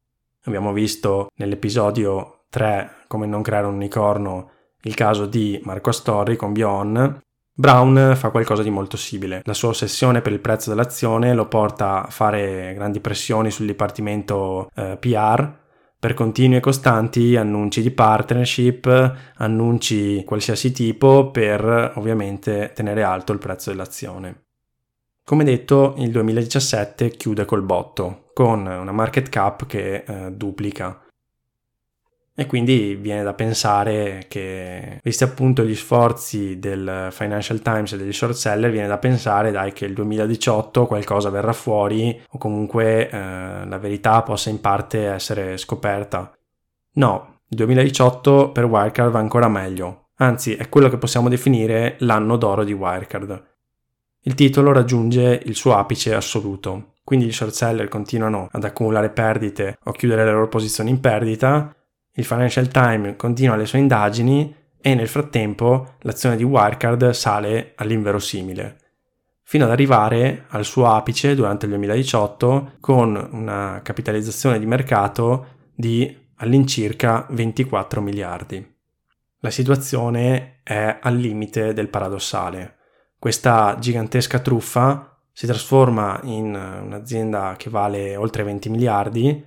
Abbiamo visto nell'episodio 3 come non creare un unicorno, il caso di Marco Astorri con Bion, Brown fa qualcosa di molto simile. La sua ossessione per il prezzo dell'azione lo porta a fare grandi pressioni sul dipartimento eh, PR per continui e costanti annunci di partnership, annunci qualsiasi tipo per ovviamente tenere alto il prezzo dell'azione. Come detto, il 2017 chiude col botto, con una market cap che eh, duplica e quindi viene da pensare che, visti appunto gli sforzi del Financial Times e degli short seller, viene da pensare dai che il 2018 qualcosa verrà fuori o comunque eh, la verità possa in parte essere scoperta. No, il 2018 per Wirecard va ancora meglio, anzi è quello che possiamo definire l'anno d'oro di Wirecard. Il titolo raggiunge il suo apice assoluto, quindi gli short seller continuano ad accumulare perdite o chiudere le loro posizioni in perdita il Financial Times continua le sue indagini e nel frattempo l'azione di Wirecard sale all'inverosimile, fino ad arrivare al suo apice durante il 2018 con una capitalizzazione di mercato di all'incirca 24 miliardi. La situazione è al limite del paradossale. Questa gigantesca truffa si trasforma in un'azienda che vale oltre 20 miliardi.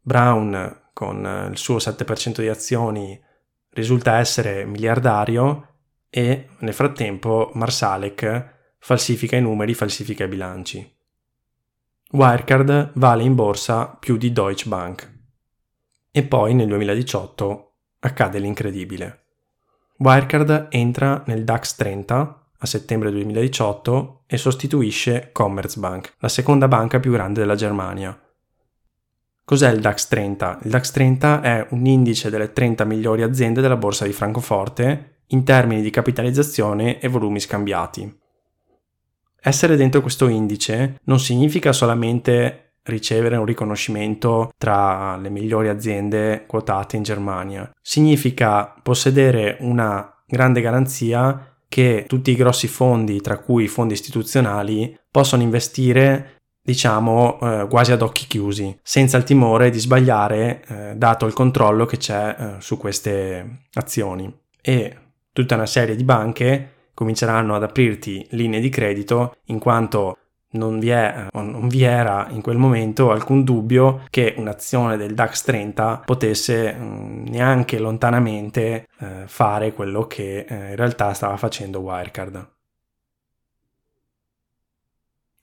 Brown con eh, il suo 7% di azioni risulta essere miliardario e nel frattempo Marsalek falsifica i numeri, falsifica i bilanci. Wirecard vale in borsa più di Deutsche Bank. E poi nel 2018 accade l'incredibile. Wirecard entra nel DAX 30 a settembre 2018 e sostituisce Commerzbank, la seconda banca più grande della Germania, Cos'è il DAX 30? Il DAX 30 è un indice delle 30 migliori aziende della borsa di Francoforte in termini di capitalizzazione e volumi scambiati. Essere dentro questo indice non significa solamente ricevere un riconoscimento tra le migliori aziende quotate in Germania, significa possedere una grande garanzia che tutti i grossi fondi, tra cui i fondi istituzionali, possono investire diciamo eh, quasi ad occhi chiusi, senza il timore di sbagliare eh, dato il controllo che c'è eh, su queste azioni. E tutta una serie di banche cominceranno ad aprirti linee di credito in quanto non vi, è, non vi era in quel momento alcun dubbio che un'azione del DAX 30 potesse mm, neanche lontanamente eh, fare quello che eh, in realtà stava facendo Wirecard.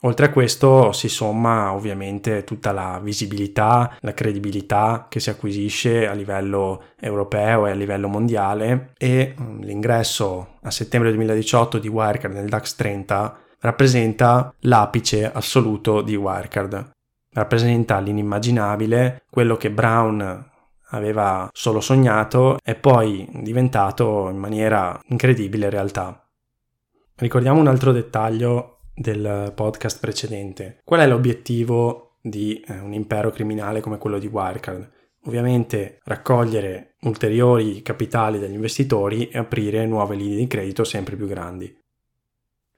Oltre a questo si somma ovviamente tutta la visibilità, la credibilità che si acquisisce a livello europeo e a livello mondiale e mm, l'ingresso a settembre 2018 di Wirecard nel DAX 30 rappresenta l'apice assoluto di Wirecard. Rappresenta l'inimmaginabile, quello che Brown aveva solo sognato e poi diventato in maniera incredibile realtà. Ricordiamo un altro dettaglio del podcast precedente. Qual è l'obiettivo di eh, un impero criminale come quello di Wirecard? Ovviamente raccogliere ulteriori capitali dagli investitori e aprire nuove linee di credito sempre più grandi.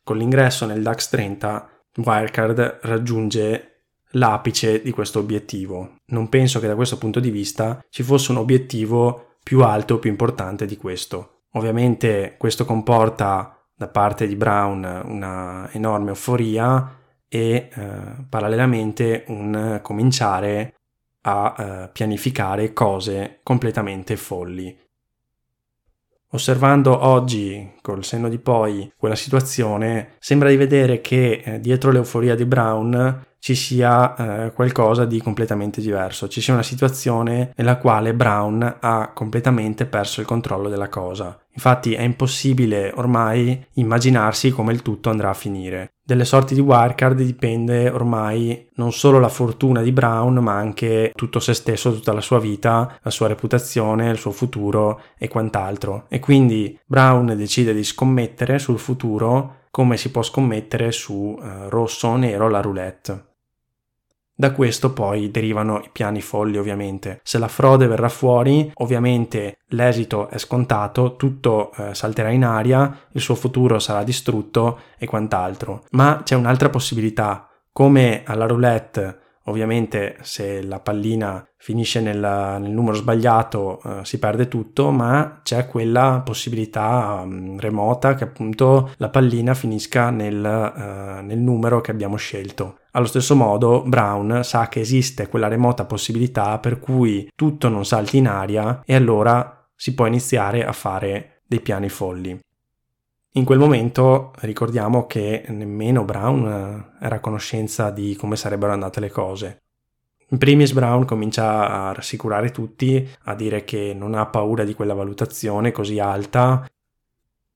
Con l'ingresso nel DAX 30, Wirecard raggiunge l'apice di questo obiettivo. Non penso che da questo punto di vista ci fosse un obiettivo più alto o più importante di questo. Ovviamente questo comporta da parte di Brown una enorme euforia e eh, parallelamente un cominciare a eh, pianificare cose completamente folli. Osservando oggi, col senno di poi, quella situazione, sembra di vedere che eh, dietro l'euforia di Brown ci sia eh, qualcosa di completamente diverso, ci sia una situazione nella quale Brown ha completamente perso il controllo della cosa. Infatti è impossibile ormai immaginarsi come il tutto andrà a finire. Delle sorti di Wirecard dipende ormai non solo la fortuna di Brown, ma anche tutto se stesso, tutta la sua vita, la sua reputazione, il suo futuro e quant'altro. E quindi Brown decide di scommettere sul futuro come si può scommettere su eh, rosso o nero la roulette. Da questo poi derivano i piani folli ovviamente. Se la frode verrà fuori, ovviamente l'esito è scontato, tutto eh, salterà in aria, il suo futuro sarà distrutto e quant'altro. Ma c'è un'altra possibilità. Come alla roulette Ovviamente se la pallina finisce nel, nel numero sbagliato eh, si perde tutto, ma c'è quella possibilità um, remota che appunto la pallina finisca nel, uh, nel numero che abbiamo scelto. Allo stesso modo Brown sa che esiste quella remota possibilità per cui tutto non salti in aria e allora si può iniziare a fare dei piani folli. In quel momento ricordiamo che nemmeno Brown eh, era a conoscenza di come sarebbero andate le cose. In primis Brown comincia a rassicurare tutti, a dire che non ha paura di quella valutazione così alta.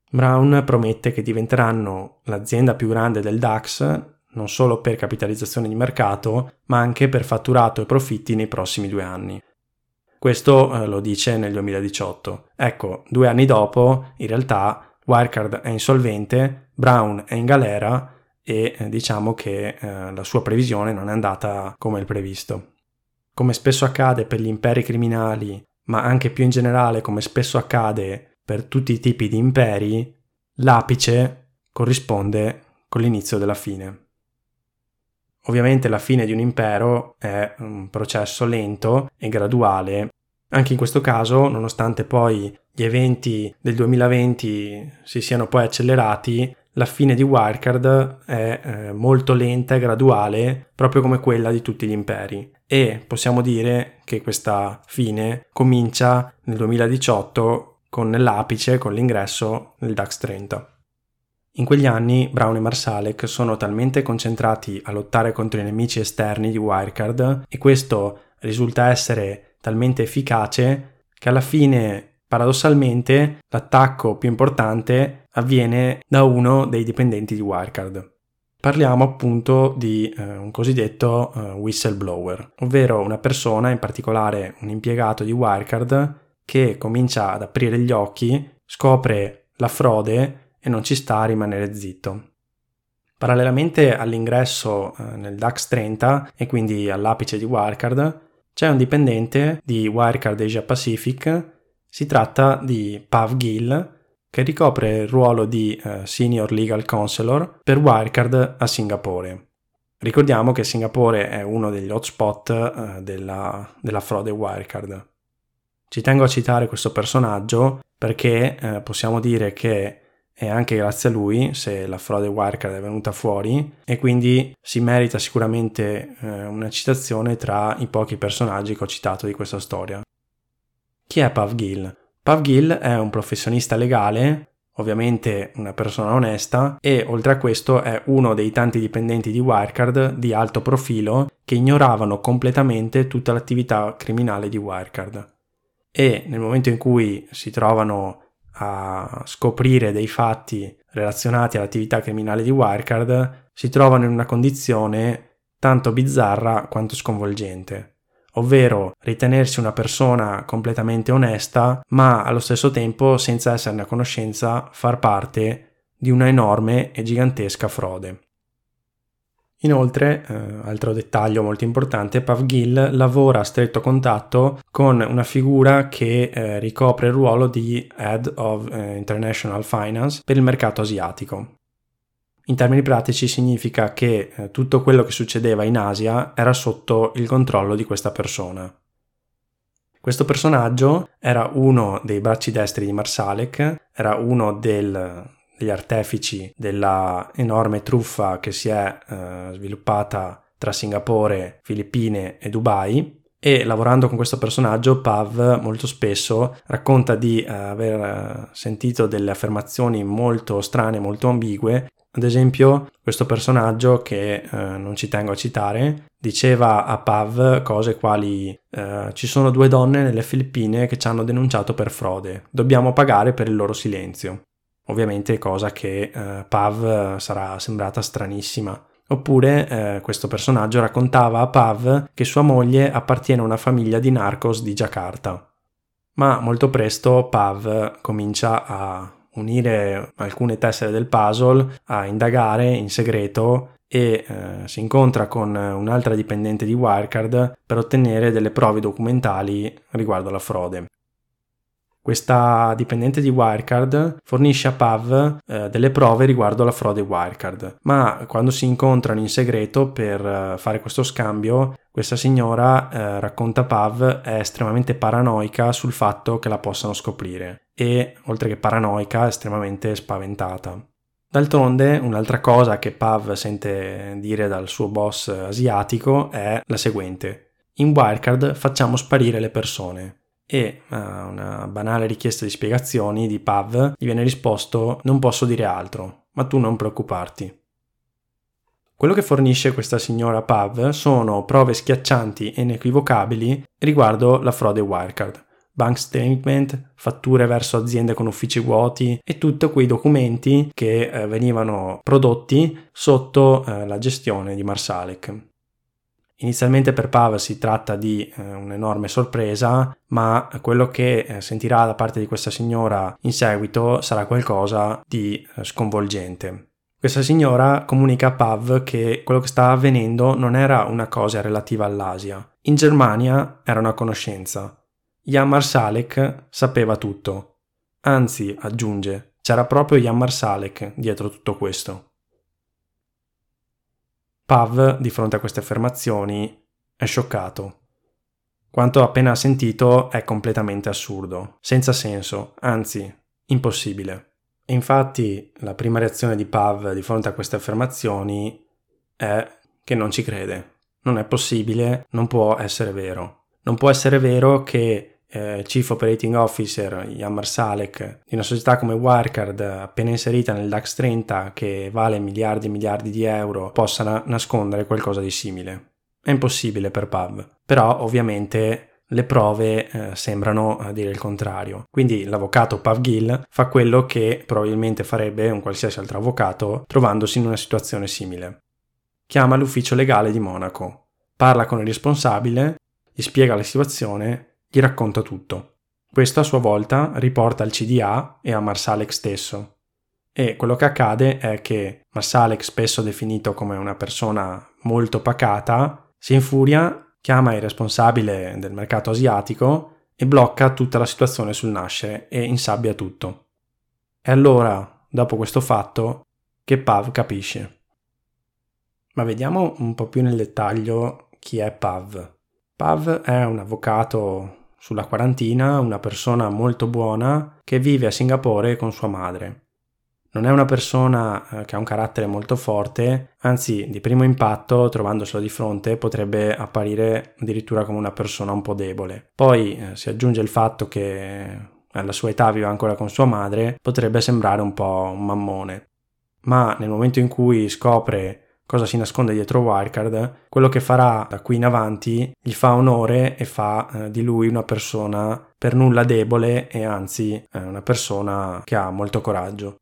Brown promette che diventeranno l'azienda più grande del DAX non solo per capitalizzazione di mercato, ma anche per fatturato e profitti nei prossimi due anni. Questo eh, lo dice nel 2018. Ecco, due anni dopo, in realtà, Wirecard è insolvente, Brown è in galera e eh, diciamo che eh, la sua previsione non è andata come il previsto. Come spesso accade per gli imperi criminali, ma anche più in generale come spesso accade per tutti i tipi di imperi, l'apice corrisponde con l'inizio della fine. Ovviamente la fine di un impero è un processo lento e graduale. Anche in questo caso, nonostante poi gli eventi del 2020 si siano poi accelerati, la fine di Wirecard è eh, molto lenta e graduale, proprio come quella di tutti gli imperi. E possiamo dire che questa fine comincia nel 2018 con l'apice, con l'ingresso nel DAX 30. In quegli anni Brown e Marsalek sono talmente concentrati a lottare contro i nemici esterni di Wirecard e questo risulta essere talmente efficace che alla fine Paradossalmente, l'attacco più importante avviene da uno dei dipendenti di Wirecard. Parliamo appunto di eh, un cosiddetto eh, whistleblower, ovvero una persona, in particolare un impiegato di Wirecard, che comincia ad aprire gli occhi, scopre la frode e non ci sta a rimanere zitto. Parallelamente all'ingresso eh, nel DAX 30 e quindi all'apice di Wirecard, c'è un dipendente di Wirecard Asia Pacific si tratta di Pav Gill, che ricopre il ruolo di uh, Senior Legal Counselor per Wirecard a Singapore. Ricordiamo che Singapore è uno degli hotspot uh, della, della, frode Wirecard. Ci tengo a citare questo personaggio perché uh, possiamo dire che è anche grazie a lui se la frode Wirecard è venuta fuori e quindi si merita sicuramente una citazione tra i pochi personaggi che ho citato di questa storia. Chi è Pav Gill? Pav Gill è un professionista legale, ovviamente una persona onesta, e oltre a questo è uno dei tanti dipendenti di Wirecard di alto profilo che ignoravano completamente tutta l'attività criminale di Wirecard. E nel momento in cui si trovano a scoprire dei fatti relazionati all'attività criminale di Wirecard si trovano in una condizione tanto bizzarra quanto sconvolgente, ovvero ritenersi una persona completamente onesta, ma allo stesso tempo, senza esserne a conoscenza, far parte di una enorme e gigantesca frode. Inoltre, eh, altro dettaglio molto importante, Pavgil lavora a stretto contatto con una figura che eh, ricopre il ruolo di Head of eh, International Finance per il mercato asiatico. In termini pratici significa che eh, tutto quello che succedeva in Asia era sotto il controllo di questa persona. Questo personaggio era uno dei bracci destri di Marsalek, era uno del, degli artefici della enorme truffa che si è eh, sviluppata tra Singapore, Filippine e Dubai e lavorando con questo personaggio Pav molto spesso racconta di eh, aver eh, sentito delle affermazioni molto strane, molto ambigue. Ad esempio, questo personaggio che eh, non ci tengo a citare diceva a Pav cose quali eh, ci sono due donne nelle Filippine che ci hanno denunciato per frode, dobbiamo pagare per il loro silenzio. Ovviamente cosa che eh, Pav sarà sembrata stranissima. Oppure eh, questo personaggio raccontava a Pav che sua moglie appartiene a una famiglia di narcos di Giacarta. Ma molto presto Pav comincia a unire alcune tessere del puzzle, a indagare in segreto e eh, si incontra con un'altra dipendente di Wirecard per ottenere delle prove documentali riguardo alla frode. Questa dipendente di Wirecard fornisce a Pav eh, delle prove riguardo alla frode Wirecard, ma quando si incontrano in segreto per eh, fare questo scambio, questa signora eh, racconta Pav è estremamente paranoica sul fatto che la possano scoprire e, oltre che paranoica, estremamente spaventata. D'altronde, un'altra cosa che Pav sente dire dal suo boss asiatico è la seguente. In Wirecard facciamo sparire le persone e a una banale richiesta di spiegazioni di Pav gli viene risposto non posso dire altro, ma tu non preoccuparti. Quello che fornisce questa signora Pav sono prove schiaccianti e inequivocabili riguardo la frode Wirecard, bank statement, fatture verso aziende con uffici vuoti e tutti quei documenti che eh, venivano prodotti sotto eh, la gestione di Marsalek. Inizialmente per Pav si tratta di eh, un'enorme sorpresa, ma quello che eh, sentirà da parte di questa signora in seguito sarà qualcosa di eh, sconvolgente. Questa signora comunica a Pav che quello che stava avvenendo non era una cosa relativa all'Asia. In Germania era una conoscenza. Yamar Salek sapeva tutto. Anzi, aggiunge, c'era proprio Yamar Salek dietro tutto questo. Pav, di fronte a queste affermazioni, è scioccato. Quanto appena sentito è completamente assurdo, senza senso, anzi, impossibile. E infatti la prima reazione di Pav di fronte a queste affermazioni è che non ci crede. Non è possibile, non può essere vero. Non può essere vero che eh, Chief Operating Officer Yamar Salek di una società come Wirecard appena inserita nel DAX 30 che vale miliardi e miliardi di euro possa na- nascondere qualcosa di simile. È impossibile per Pav, però ovviamente le prove eh, sembrano eh, dire il contrario. Quindi l'avvocato Pav Gill fa quello che probabilmente farebbe un qualsiasi altro avvocato trovandosi in una situazione simile. Chiama l'ufficio legale di Monaco, parla con il responsabile, gli spiega la situazione gli racconta tutto. Questo a sua volta riporta al CDA e a Marsalek stesso. E quello che accade è che Marsalek, spesso definito come una persona molto pacata, si infuria, chiama il responsabile del mercato asiatico e blocca tutta la situazione sul nascere e insabbia tutto. È allora, dopo questo fatto, che Pav capisce. Ma vediamo un po' più nel dettaglio chi è Pav. Pav è un avvocato sulla quarantina una persona molto buona che vive a Singapore con sua madre. Non è una persona eh, che ha un carattere molto forte, anzi di primo impatto, trovandoselo di fronte, potrebbe apparire addirittura come una persona un po' debole. Poi eh, si aggiunge il fatto che alla sua età vive ancora con sua madre, potrebbe sembrare un po' un mammone. Ma nel momento in cui scopre cosa si nasconde dietro Wirecard, quello che farà da qui in avanti gli fa onore e fa eh, di lui una persona per nulla debole e anzi eh, una persona che ha molto coraggio.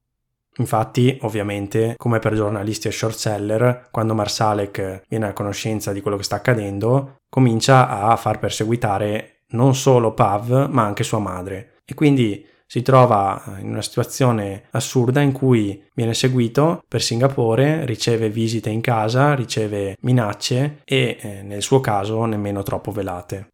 Infatti, ovviamente, come per giornalisti e short seller, quando Marsalek viene a conoscenza di quello che sta accadendo, comincia a far perseguitare non solo Pav, ma anche sua madre. E quindi si trova in una situazione assurda in cui viene seguito per Singapore, riceve visite in casa, riceve minacce e eh, nel suo caso nemmeno troppo velate.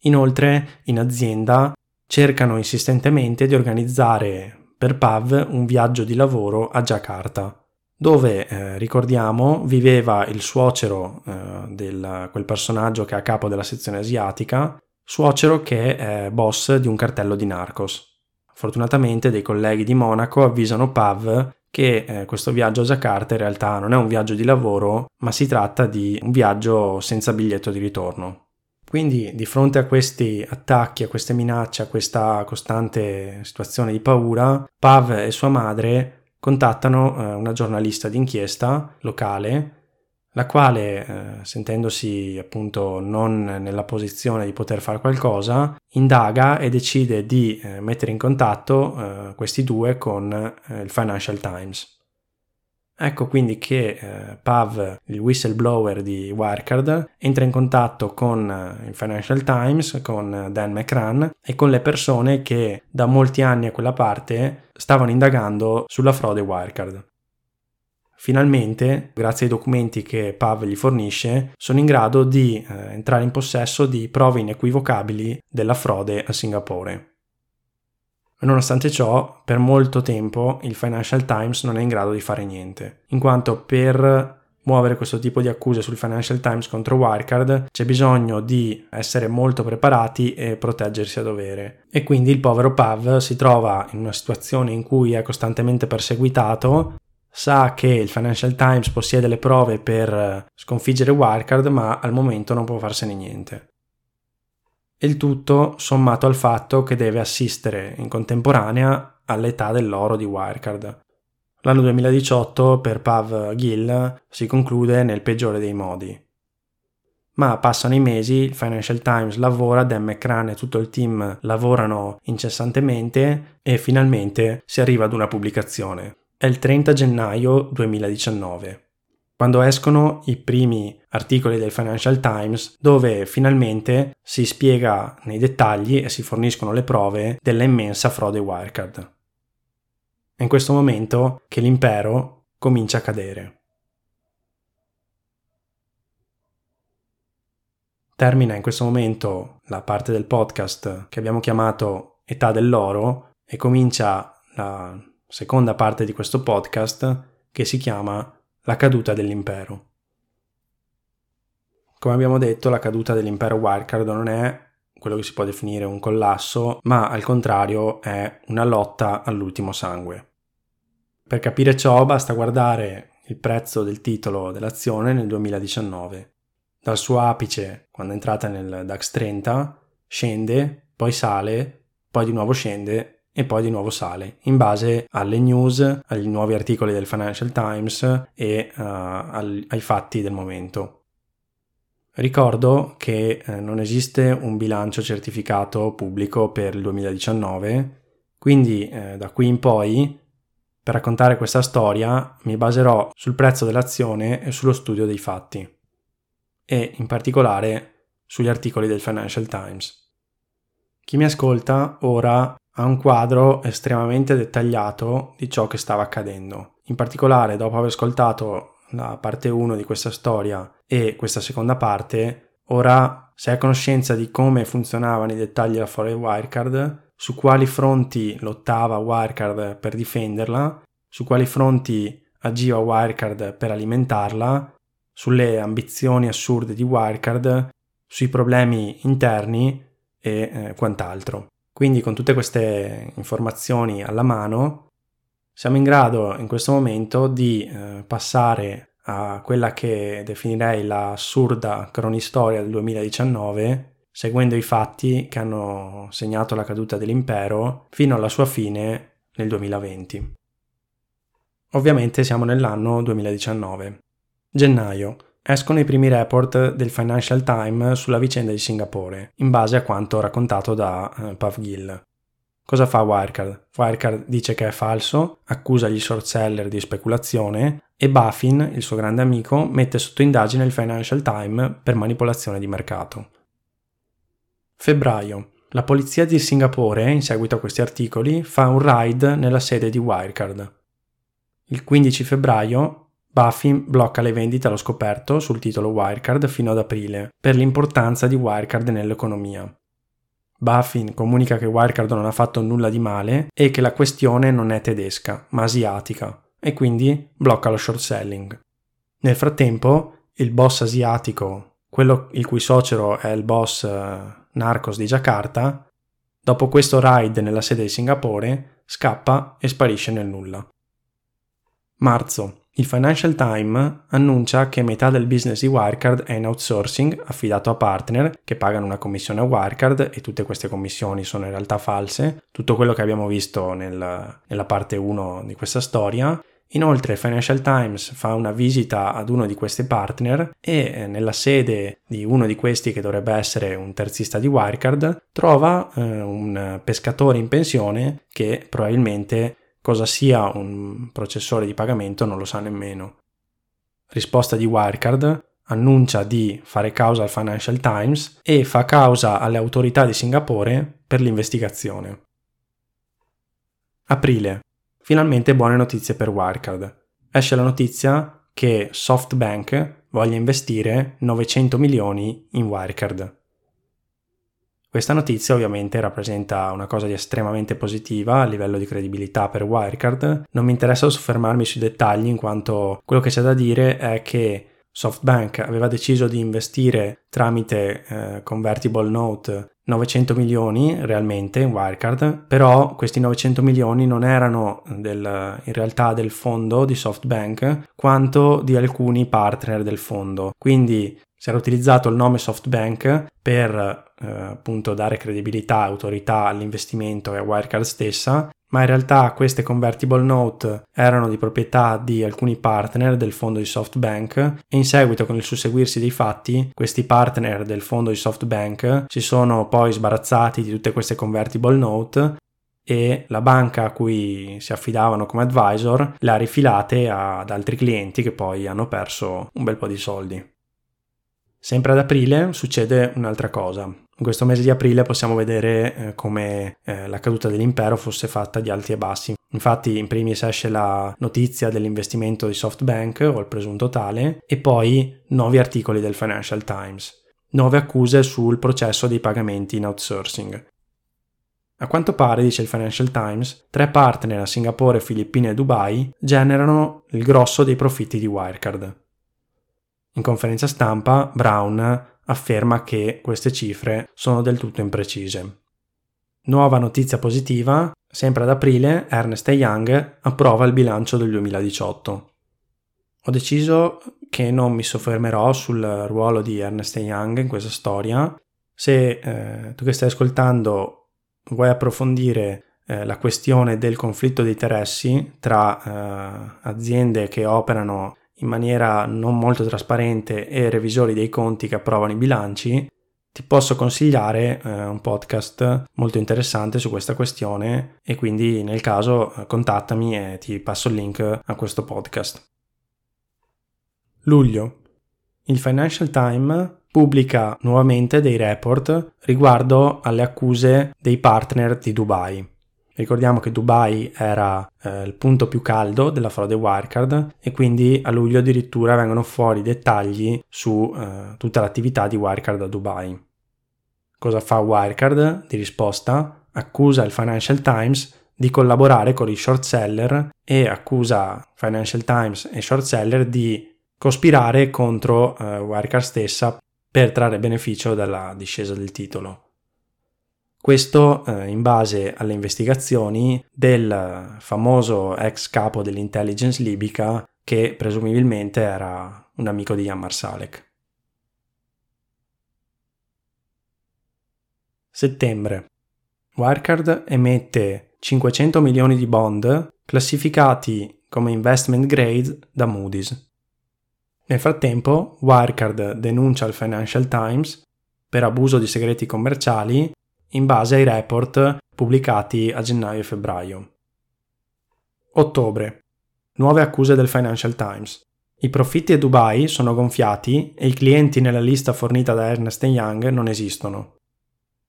Inoltre in azienda cercano insistentemente di organizzare per Pav un viaggio di lavoro a Jakarta dove eh, ricordiamo viveva il suocero eh, di quel personaggio che è a capo della sezione asiatica suocero che è boss di un cartello di narcos. Fortunatamente dei colleghi di Monaco avvisano Pav che eh, questo viaggio a Jakarta in realtà non è un viaggio di lavoro, ma si tratta di un viaggio senza biglietto di ritorno. Quindi di fronte a questi attacchi, a queste minacce, a questa costante situazione di paura, Pav e sua madre contattano eh, una giornalista d'inchiesta locale la quale, eh, sentendosi appunto non nella posizione di poter fare qualcosa, indaga e decide di eh, mettere in contatto eh, questi due con il Financial Times. Ecco quindi che Pav, il whistleblower di Wirecard, entra in contatto con il Financial Times, con Dan McRan e con le persone che da molti anni a quella parte stavano indagando sulla frode Wirecard. Finalmente, grazie ai documenti che Pav gli fornisce, sono in grado di eh, entrare in possesso di prove inequivocabili della frode a Singapore. Nonostante ciò, per molto tempo il Financial Times non è in grado di fare niente, in quanto per muovere questo tipo di accuse sul Financial Times contro Wirecard c'è bisogno di essere molto preparati e proteggersi a dovere. E quindi il povero Pav si trova in una situazione in cui è costantemente perseguitato sa che il Financial Times possiede le prove per eh, sconfiggere Wirecard, ma al momento non può farsene niente. Il tutto sommato al fatto che deve assistere in contemporanea all'età dell'oro di Wirecard. L'anno 2018 per Pav Gill si conclude nel peggiore dei modi. Ma passano i mesi, il Financial Times lavora, Dan McCran e tutto il team lavorano incessantemente e finalmente si arriva ad una pubblicazione. È il 30 gennaio 2019, quando escono i primi articoli del Financial Times dove finalmente si spiega nei dettagli e si forniscono le prove della immensa frode Wirecard. È in questo momento che l'impero comincia a cadere. Termina in questo momento la parte del podcast che abbiamo chiamato Età dell'oro e comincia la seconda parte di questo podcast che si chiama La caduta dell'impero. Come abbiamo detto, la caduta dell'impero Wirecard non è quello che si può definire un collasso, ma al contrario è una lotta all'ultimo sangue. Per capire ciò basta guardare il prezzo del titolo dell'azione nel 2019. Dal suo apice, quando è entrata nel DAX 30, scende, poi sale, poi di nuovo scende e poi di nuovo sale in base alle news, agli nuovi articoli del Financial Times e uh, ai fatti del momento. Ricordo che eh, non esiste un bilancio certificato pubblico per il 2019, quindi eh, da qui in poi per raccontare questa storia mi baserò sul prezzo dell'azione e sullo studio dei fatti e in particolare sugli articoli del Financial Times. Chi mi ascolta ora ha un quadro estremamente dettagliato di ciò che stava accadendo. In particolare, dopo aver ascoltato la parte 1 di questa storia e questa seconda parte, ora sei a conoscenza di come funzionavano i dettagli della Foreign Wirecard, su quali fronti lottava Wirecard per difenderla, su quali fronti agiva Wirecard per alimentarla, sulle ambizioni assurde di Wirecard, sui problemi interni e eh, quant'altro. Quindi con tutte queste informazioni alla mano siamo in grado in questo momento di eh, passare a quella che definirei la assurda cronistoria del 2019, seguendo i fatti che hanno segnato la caduta dell'impero fino alla sua fine nel 2020. Ovviamente siamo nell'anno 2019. Gennaio. Escono i primi report del Financial Times sulla vicenda di Singapore, in base a quanto raccontato da eh, Pav Gill. Cosa fa Wirecard? Wirecard dice che è falso, accusa gli short seller di speculazione e Buffin, il suo grande amico, mette sotto indagine il Financial Times per manipolazione di mercato. Febbraio. La polizia di Singapore, in seguito a questi articoli, fa un raid nella sede di Wirecard. Il 15 febbraio Buffin blocca le vendite allo scoperto sul titolo Wirecard fino ad aprile, per l'importanza di Wirecard nell'economia. Buffin comunica che Wirecard non ha fatto nulla di male e che la questione non è tedesca, ma asiatica, e quindi blocca lo short selling. Nel frattempo, il boss asiatico, quello il cui suocero è il boss uh, Narcos di Jakarta, dopo questo raid nella sede di Singapore, scappa e sparisce nel nulla. Marzo. Il Financial Times annuncia che metà del business di Wirecard è in outsourcing affidato a partner che pagano una commissione a Wirecard e tutte queste commissioni sono in realtà false, tutto quello che abbiamo visto nel, nella parte 1 di questa storia. Inoltre il Financial Times fa una visita ad uno di questi partner e eh, nella sede di uno di questi che dovrebbe essere un terzista di Wirecard trova eh, un pescatore in pensione che probabilmente Cosa sia un processore di pagamento non lo sa nemmeno. Risposta di Wirecard annuncia di fare causa al Financial Times e fa causa alle autorità di Singapore per l'investigazione. Aprile. Finalmente buone notizie per Wirecard. Esce la notizia che SoftBank voglia investire 900 milioni in Wirecard. Questa notizia ovviamente rappresenta una cosa di estremamente positiva a livello di credibilità per Wirecard. Non mi interessa soffermarmi sui dettagli in quanto quello che c'è da dire è che SoftBank aveva deciso di investire tramite eh, convertible note 900 milioni realmente in Wirecard, però questi 900 milioni non erano del, in realtà del fondo di SoftBank quanto di alcuni partner del fondo. Quindi si era utilizzato il nome SoftBank per eh, appunto dare credibilità e autorità all'investimento e a Wirecard stessa, ma in realtà queste convertible note erano di proprietà di alcuni partner del fondo di SoftBank e in seguito con il susseguirsi dei fatti questi partner del fondo di SoftBank si sono poi sbarazzati di tutte queste convertible note e la banca a cui si affidavano come advisor le ha rifilate ad altri clienti che poi hanno perso un bel po' di soldi. Sempre ad aprile succede un'altra cosa. In questo mese di aprile possiamo vedere eh, come eh, la caduta dell'impero fosse fatta di alti e bassi. Infatti in primis esce la notizia dell'investimento di SoftBank o il presunto tale e poi nuovi articoli del Financial Times. Nuove accuse sul processo dei pagamenti in outsourcing. A quanto pare, dice il Financial Times, tre partner a Singapore, Filippine e Dubai generano il grosso dei profitti di Wirecard. In conferenza stampa, Brown afferma che queste cifre sono del tutto imprecise. Nuova notizia positiva, sempre ad aprile Ernest Young approva il bilancio del 2018. Ho deciso che non mi soffermerò sul ruolo di Ernest Young in questa storia. Se eh, tu che stai ascoltando vuoi approfondire eh, la questione del conflitto di interessi tra eh, aziende che operano in maniera non molto trasparente e revisori dei conti che approvano i bilanci, ti posso consigliare eh, un podcast molto interessante su questa questione e quindi nel caso eh, contattami e ti passo il link a questo podcast. Luglio. Il Financial Times pubblica nuovamente dei report riguardo alle accuse dei partner di Dubai. Ricordiamo che Dubai era eh, il punto più caldo della frode Wirecard e quindi a luglio addirittura vengono fuori dettagli su eh, tutta l'attività di Wirecard a Dubai. Cosa fa Wirecard? Di risposta accusa il Financial Times di collaborare con i short seller e accusa Financial Times e short seller di cospirare contro eh, Wirecard stessa per trarre beneficio dalla discesa del titolo. Questo eh, in base alle investigazioni del famoso ex capo dell'intelligence libica che presumibilmente era un amico di Yammar Salek. Settembre. Wirecard emette 500 milioni di bond classificati come investment grade da Moody's. Nel frattempo, Wirecard denuncia il Financial Times per abuso di segreti commerciali in base ai report pubblicati a gennaio e febbraio. Ottobre. Nuove accuse del Financial Times. I profitti a Dubai sono gonfiati e i clienti nella lista fornita da Ernest Young non esistono.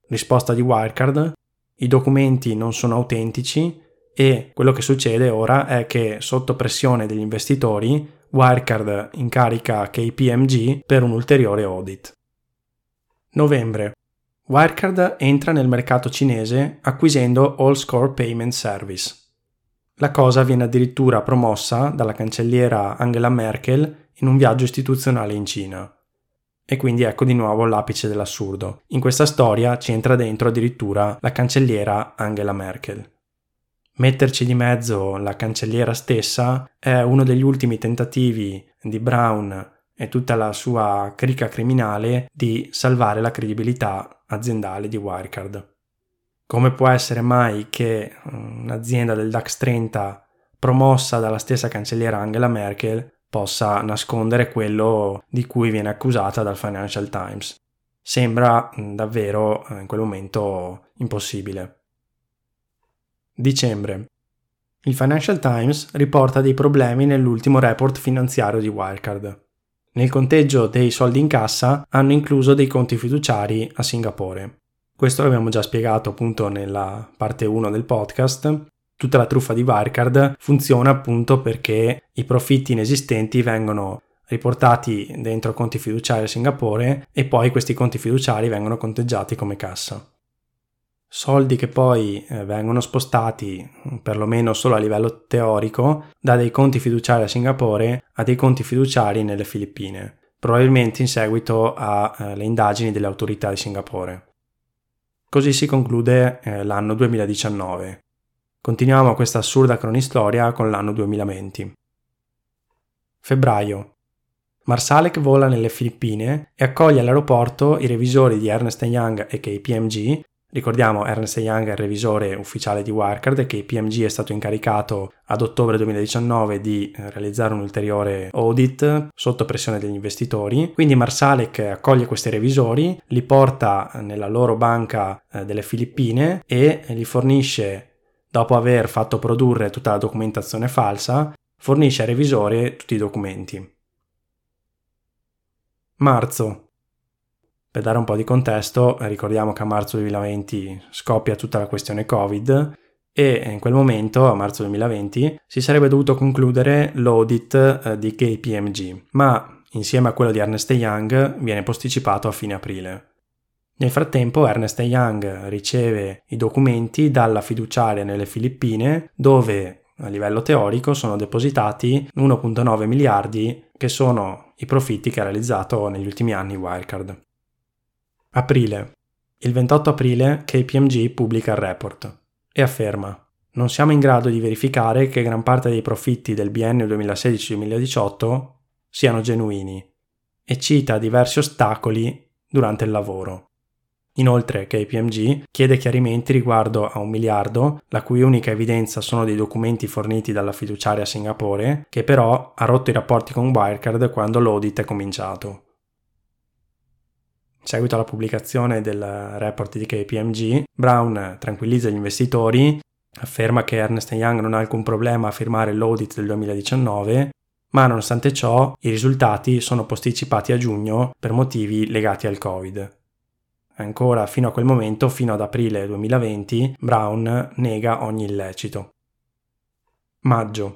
Risposta di Wirecard. I documenti non sono autentici e quello che succede ora è che sotto pressione degli investitori Wirecard incarica KPMG per un ulteriore audit. Novembre. Wirecard entra nel mercato cinese acquisendo All Score Payment Service. La cosa viene addirittura promossa dalla cancelliera Angela Merkel in un viaggio istituzionale in Cina. E quindi ecco di nuovo l'apice dell'assurdo. In questa storia ci entra dentro addirittura la cancelliera Angela Merkel. Metterci di mezzo la cancelliera stessa è uno degli ultimi tentativi di Brown e tutta la sua crica criminale di salvare la credibilità aziendale di Wirecard. Come può essere mai che un'azienda del DAX 30 promossa dalla stessa cancelliera Angela Merkel possa nascondere quello di cui viene accusata dal Financial Times? Sembra davvero eh, in quel momento impossibile. Dicembre. Il Financial Times riporta dei problemi nell'ultimo report finanziario di Wirecard. Nel conteggio dei soldi in cassa hanno incluso dei conti fiduciari a Singapore. Questo l'abbiamo già spiegato appunto nella parte 1 del podcast. Tutta la truffa di Wirecard funziona appunto perché i profitti inesistenti vengono riportati dentro conti fiduciari a Singapore e poi questi conti fiduciari vengono conteggiati come cassa soldi che poi eh, vengono spostati, perlomeno solo a livello teorico, da dei conti fiduciari a Singapore a dei conti fiduciari nelle Filippine, probabilmente in seguito alle eh, indagini delle autorità di Singapore. Così si conclude eh, l'anno 2019. Continuiamo questa assurda cronistoria con l'anno 2020. Febbraio. Marsalek vola nelle Filippine e accoglie all'aeroporto i revisori di Ernest Young e KPMG Ricordiamo Ernest Young è il revisore ufficiale di Wirecard che PMG è stato incaricato ad ottobre 2019 di eh, realizzare un ulteriore audit sotto pressione degli investitori. Quindi Marsalek accoglie questi revisori, li porta nella loro banca eh, delle Filippine e li fornisce, dopo aver fatto produrre tutta la documentazione falsa, fornisce ai revisori tutti i documenti. Marzo per dare un po' di contesto, ricordiamo che a marzo 2020 scoppia tutta la questione Covid e in quel momento, a marzo 2020, si sarebbe dovuto concludere l'audit eh, di KPMG, ma insieme a quello di Ernest Young viene posticipato a fine aprile. Nel frattempo Ernest Young riceve i documenti dalla fiduciaria nelle Filippine dove a livello teorico sono depositati 1.9 miliardi che sono i profitti che ha realizzato negli ultimi anni Wirecard. Aprile. Il 28 aprile KPMG pubblica il report e afferma non siamo in grado di verificare che gran parte dei profitti del biennio 2016-2018 siano genuini e cita diversi ostacoli durante il lavoro. Inoltre KPMG chiede chiarimenti riguardo a un miliardo, la cui unica evidenza sono dei documenti forniti dalla fiduciaria a Singapore, che però ha rotto i rapporti con Wirecard quando l'audit è cominciato seguito alla pubblicazione del report di KPMG, Brown tranquillizza gli investitori, afferma che Ernest Young non ha alcun problema a firmare l'audit del 2019, ma nonostante ciò i risultati sono posticipati a giugno per motivi legati al Covid. Ancora fino a quel momento, fino ad aprile 2020, Brown nega ogni illecito. Maggio.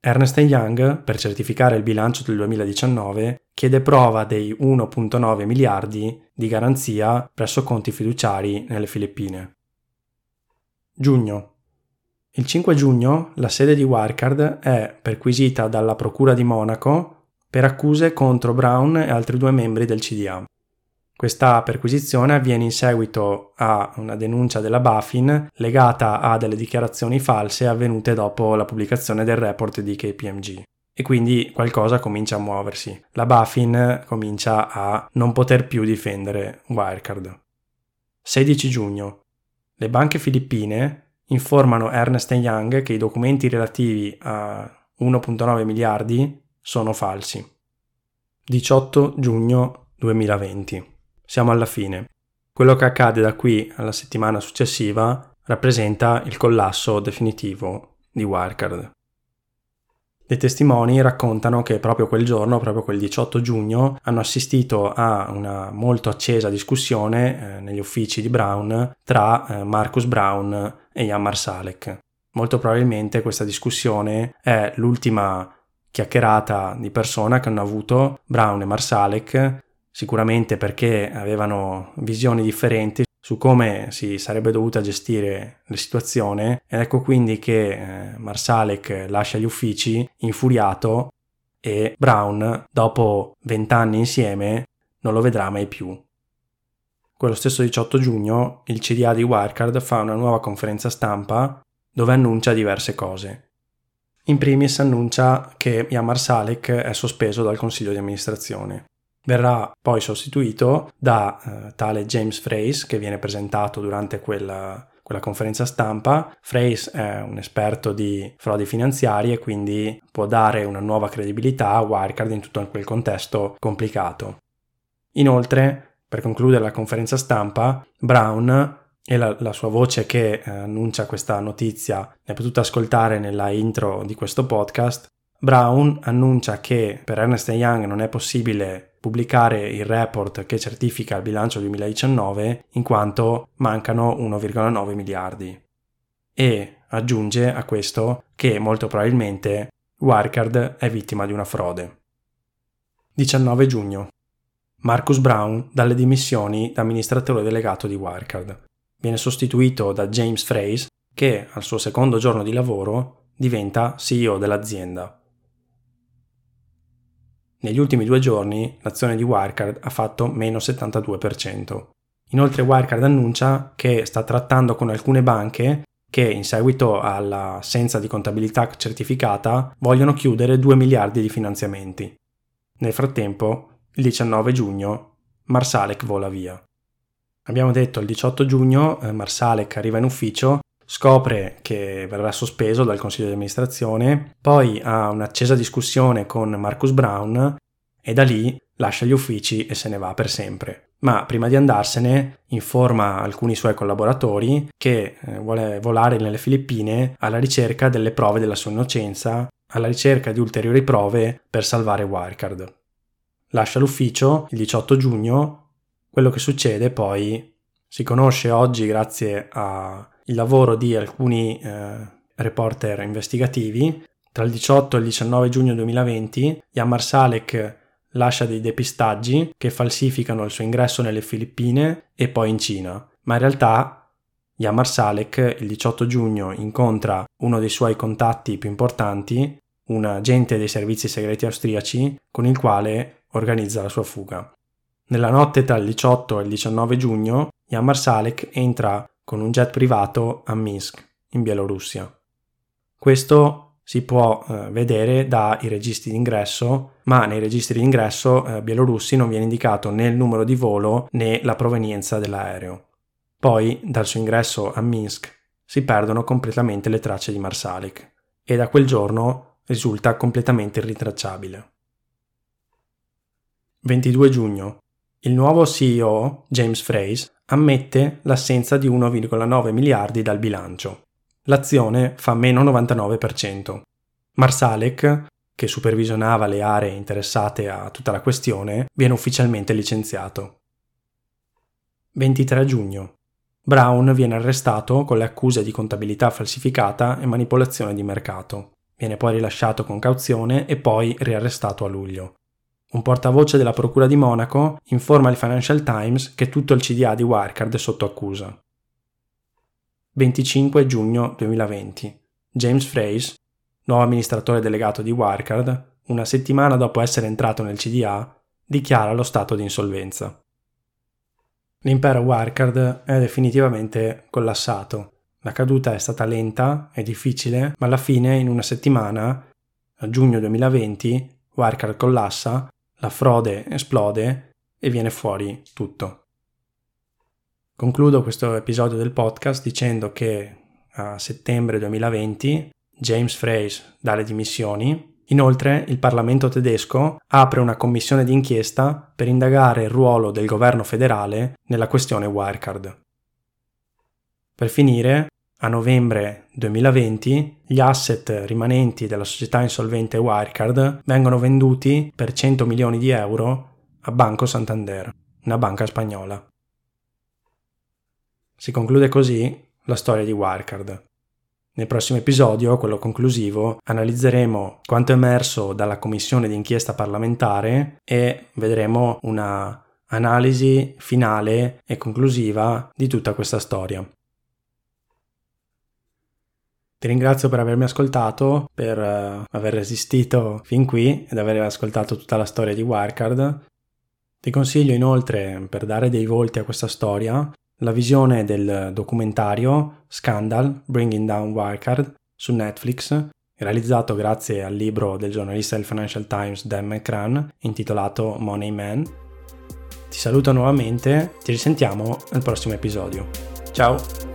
Ernest Young, per certificare il bilancio del 2019, chiede prova dei 1.9 miliardi di garanzia presso conti fiduciari nelle Filippine. Giugno. Il 5 giugno la sede di Wirecard è perquisita dalla Procura di Monaco per accuse contro Brown e altri due membri del CDA. Questa perquisizione avviene in seguito a una denuncia della Bafin legata a delle dichiarazioni false avvenute dopo la pubblicazione del report di KPMG. E quindi qualcosa comincia a muoversi. La Bafin comincia a non poter più difendere Wirecard. 16 giugno. Le banche filippine informano Ernest Young che i documenti relativi a 1.9 miliardi sono falsi. 18 giugno 2020. Siamo alla fine. Quello che accade da qui alla settimana successiva rappresenta il collasso definitivo di Wirecard. Dei testimoni raccontano che proprio quel giorno, proprio quel 18 giugno, hanno assistito a una molto accesa discussione eh, negli uffici di Brown tra eh, Marcus Brown e Jan Marsalek. Molto probabilmente questa discussione è l'ultima chiacchierata di persona che hanno avuto Brown e Marsalek, sicuramente perché avevano visioni differenti su come si sarebbe dovuta gestire la situazione ed ecco quindi che eh, Marsalek lascia gli uffici infuriato e Brown dopo vent'anni insieme non lo vedrà mai più. Quello stesso 18 giugno il CDA di Wirecard fa una nuova conferenza stampa dove annuncia diverse cose. In primis annuncia che Yamar Salek è sospeso dal consiglio di amministrazione. Verrà poi sostituito da eh, tale James Frace che viene presentato durante quella, quella conferenza stampa. Frace è un esperto di frodi finanziarie, quindi può dare una nuova credibilità a Wirecard in tutto quel contesto complicato. Inoltre, per concludere la conferenza stampa, Brown e la, la, sua voce che eh, annuncia questa notizia l'hai potuta ascoltare nella intro di questo podcast. Brown annuncia che per Ernest Young non è possibile pubblicare il report che certifica il bilancio 2019 in quanto mancano 1,9 miliardi. E aggiunge a questo che molto probabilmente Wirecard è vittima di una frode. 19 giugno. Marcus Brown dalle dimissioni da amministratore delegato di Wirecard. Viene sostituito da James Fraze che al suo secondo giorno di lavoro diventa CEO dell'azienda. Negli ultimi due giorni l'azione di Wirecard ha fatto meno 72%. Inoltre Wirecard annuncia che sta trattando con alcune banche che in seguito all'assenza di contabilità certificata vogliono chiudere 2 miliardi di finanziamenti. Nel frattempo, il 19 giugno, Marsalek vola via. Abbiamo detto il 18 giugno eh, Marsalek arriva in ufficio, scopre che verrà sospeso dal consiglio di amministrazione, poi ha un'accesa discussione con Marcus Brown e da lì lascia gli uffici e se ne va per sempre. Ma prima di andarsene informa alcuni suoi collaboratori che eh, vuole volare nelle Filippine alla ricerca delle prove della sua innocenza, alla ricerca di ulteriori prove per salvare Wirecard. Lascia l'ufficio il 18 giugno, quello che succede poi si conosce oggi grazie al lavoro di alcuni eh, reporter investigativi. Tra il 18 e il 19 giugno 2020 Yamar Salek lascia dei depistaggi che falsificano il suo ingresso nelle Filippine e poi in Cina, ma in realtà Yamar Salek il 18 giugno incontra uno dei suoi contatti più importanti, un agente dei servizi segreti austriaci, con il quale organizza la sua fuga. Nella notte tra il 18 e il 19 giugno, Yamar Salek entra con un jet privato a Minsk, in Bielorussia. Questo si può eh, vedere dai registri d'ingresso, ma nei registri d'ingresso eh, bielorussi non viene indicato né il numero di volo né la provenienza dell'aereo. Poi, dal suo ingresso a Minsk, si perdono completamente le tracce di Marsalik e da quel giorno risulta completamente irritracciabile. 22 giugno. Il nuovo CEO, James Fraze, ammette l'assenza di 1,9 miliardi dal bilancio. L'azione fa meno 99%. Marsalek, che supervisionava le aree interessate a tutta la questione, viene ufficialmente licenziato. 23 giugno. Brown viene arrestato con le accuse di contabilità falsificata e manipolazione di mercato. Viene poi rilasciato con cauzione e poi riarrestato a luglio. Un portavoce della Procura di Monaco informa il Financial Times che tutto il CDA di Wirecard è sotto accusa. 25 giugno 2020. James Fraze, nuovo amministratore delegato di Wirecard, una settimana dopo essere entrato nel CDA, dichiara lo stato di insolvenza. L'impero Wirecard è definitivamente collassato. La caduta è stata lenta e difficile, ma alla fine, in una settimana, a giugno 2020, Wirecard collassa, la frode esplode e viene fuori tutto. Concludo questo episodio del podcast dicendo che a settembre 2020, James Frey's dà le dimissioni Inoltre, il Parlamento tedesco apre una commissione d'inchiesta per indagare il ruolo del governo federale nella questione Wirecard. Per finire, a novembre 2020 gli asset rimanenti della società insolvente Wirecard vengono venduti per 100 milioni di euro a Banco Santander, una banca spagnola. Si conclude così la storia di Wirecard. Nel prossimo episodio, quello conclusivo, analizzeremo quanto emerso dalla commissione d'inchiesta parlamentare e vedremo una analisi finale e conclusiva di tutta questa storia. Ti ringrazio per avermi ascoltato, per uh, aver resistito fin qui ed aver ascoltato tutta la storia di Wirecard. Ti consiglio inoltre, per dare dei volti a questa storia, la visione del documentario Scandal Bringing Down Wirecard su Netflix, realizzato grazie al libro del giornalista del Financial Times Dan McCran intitolato Money Man. Ti saluto nuovamente, ci risentiamo al prossimo episodio. Ciao!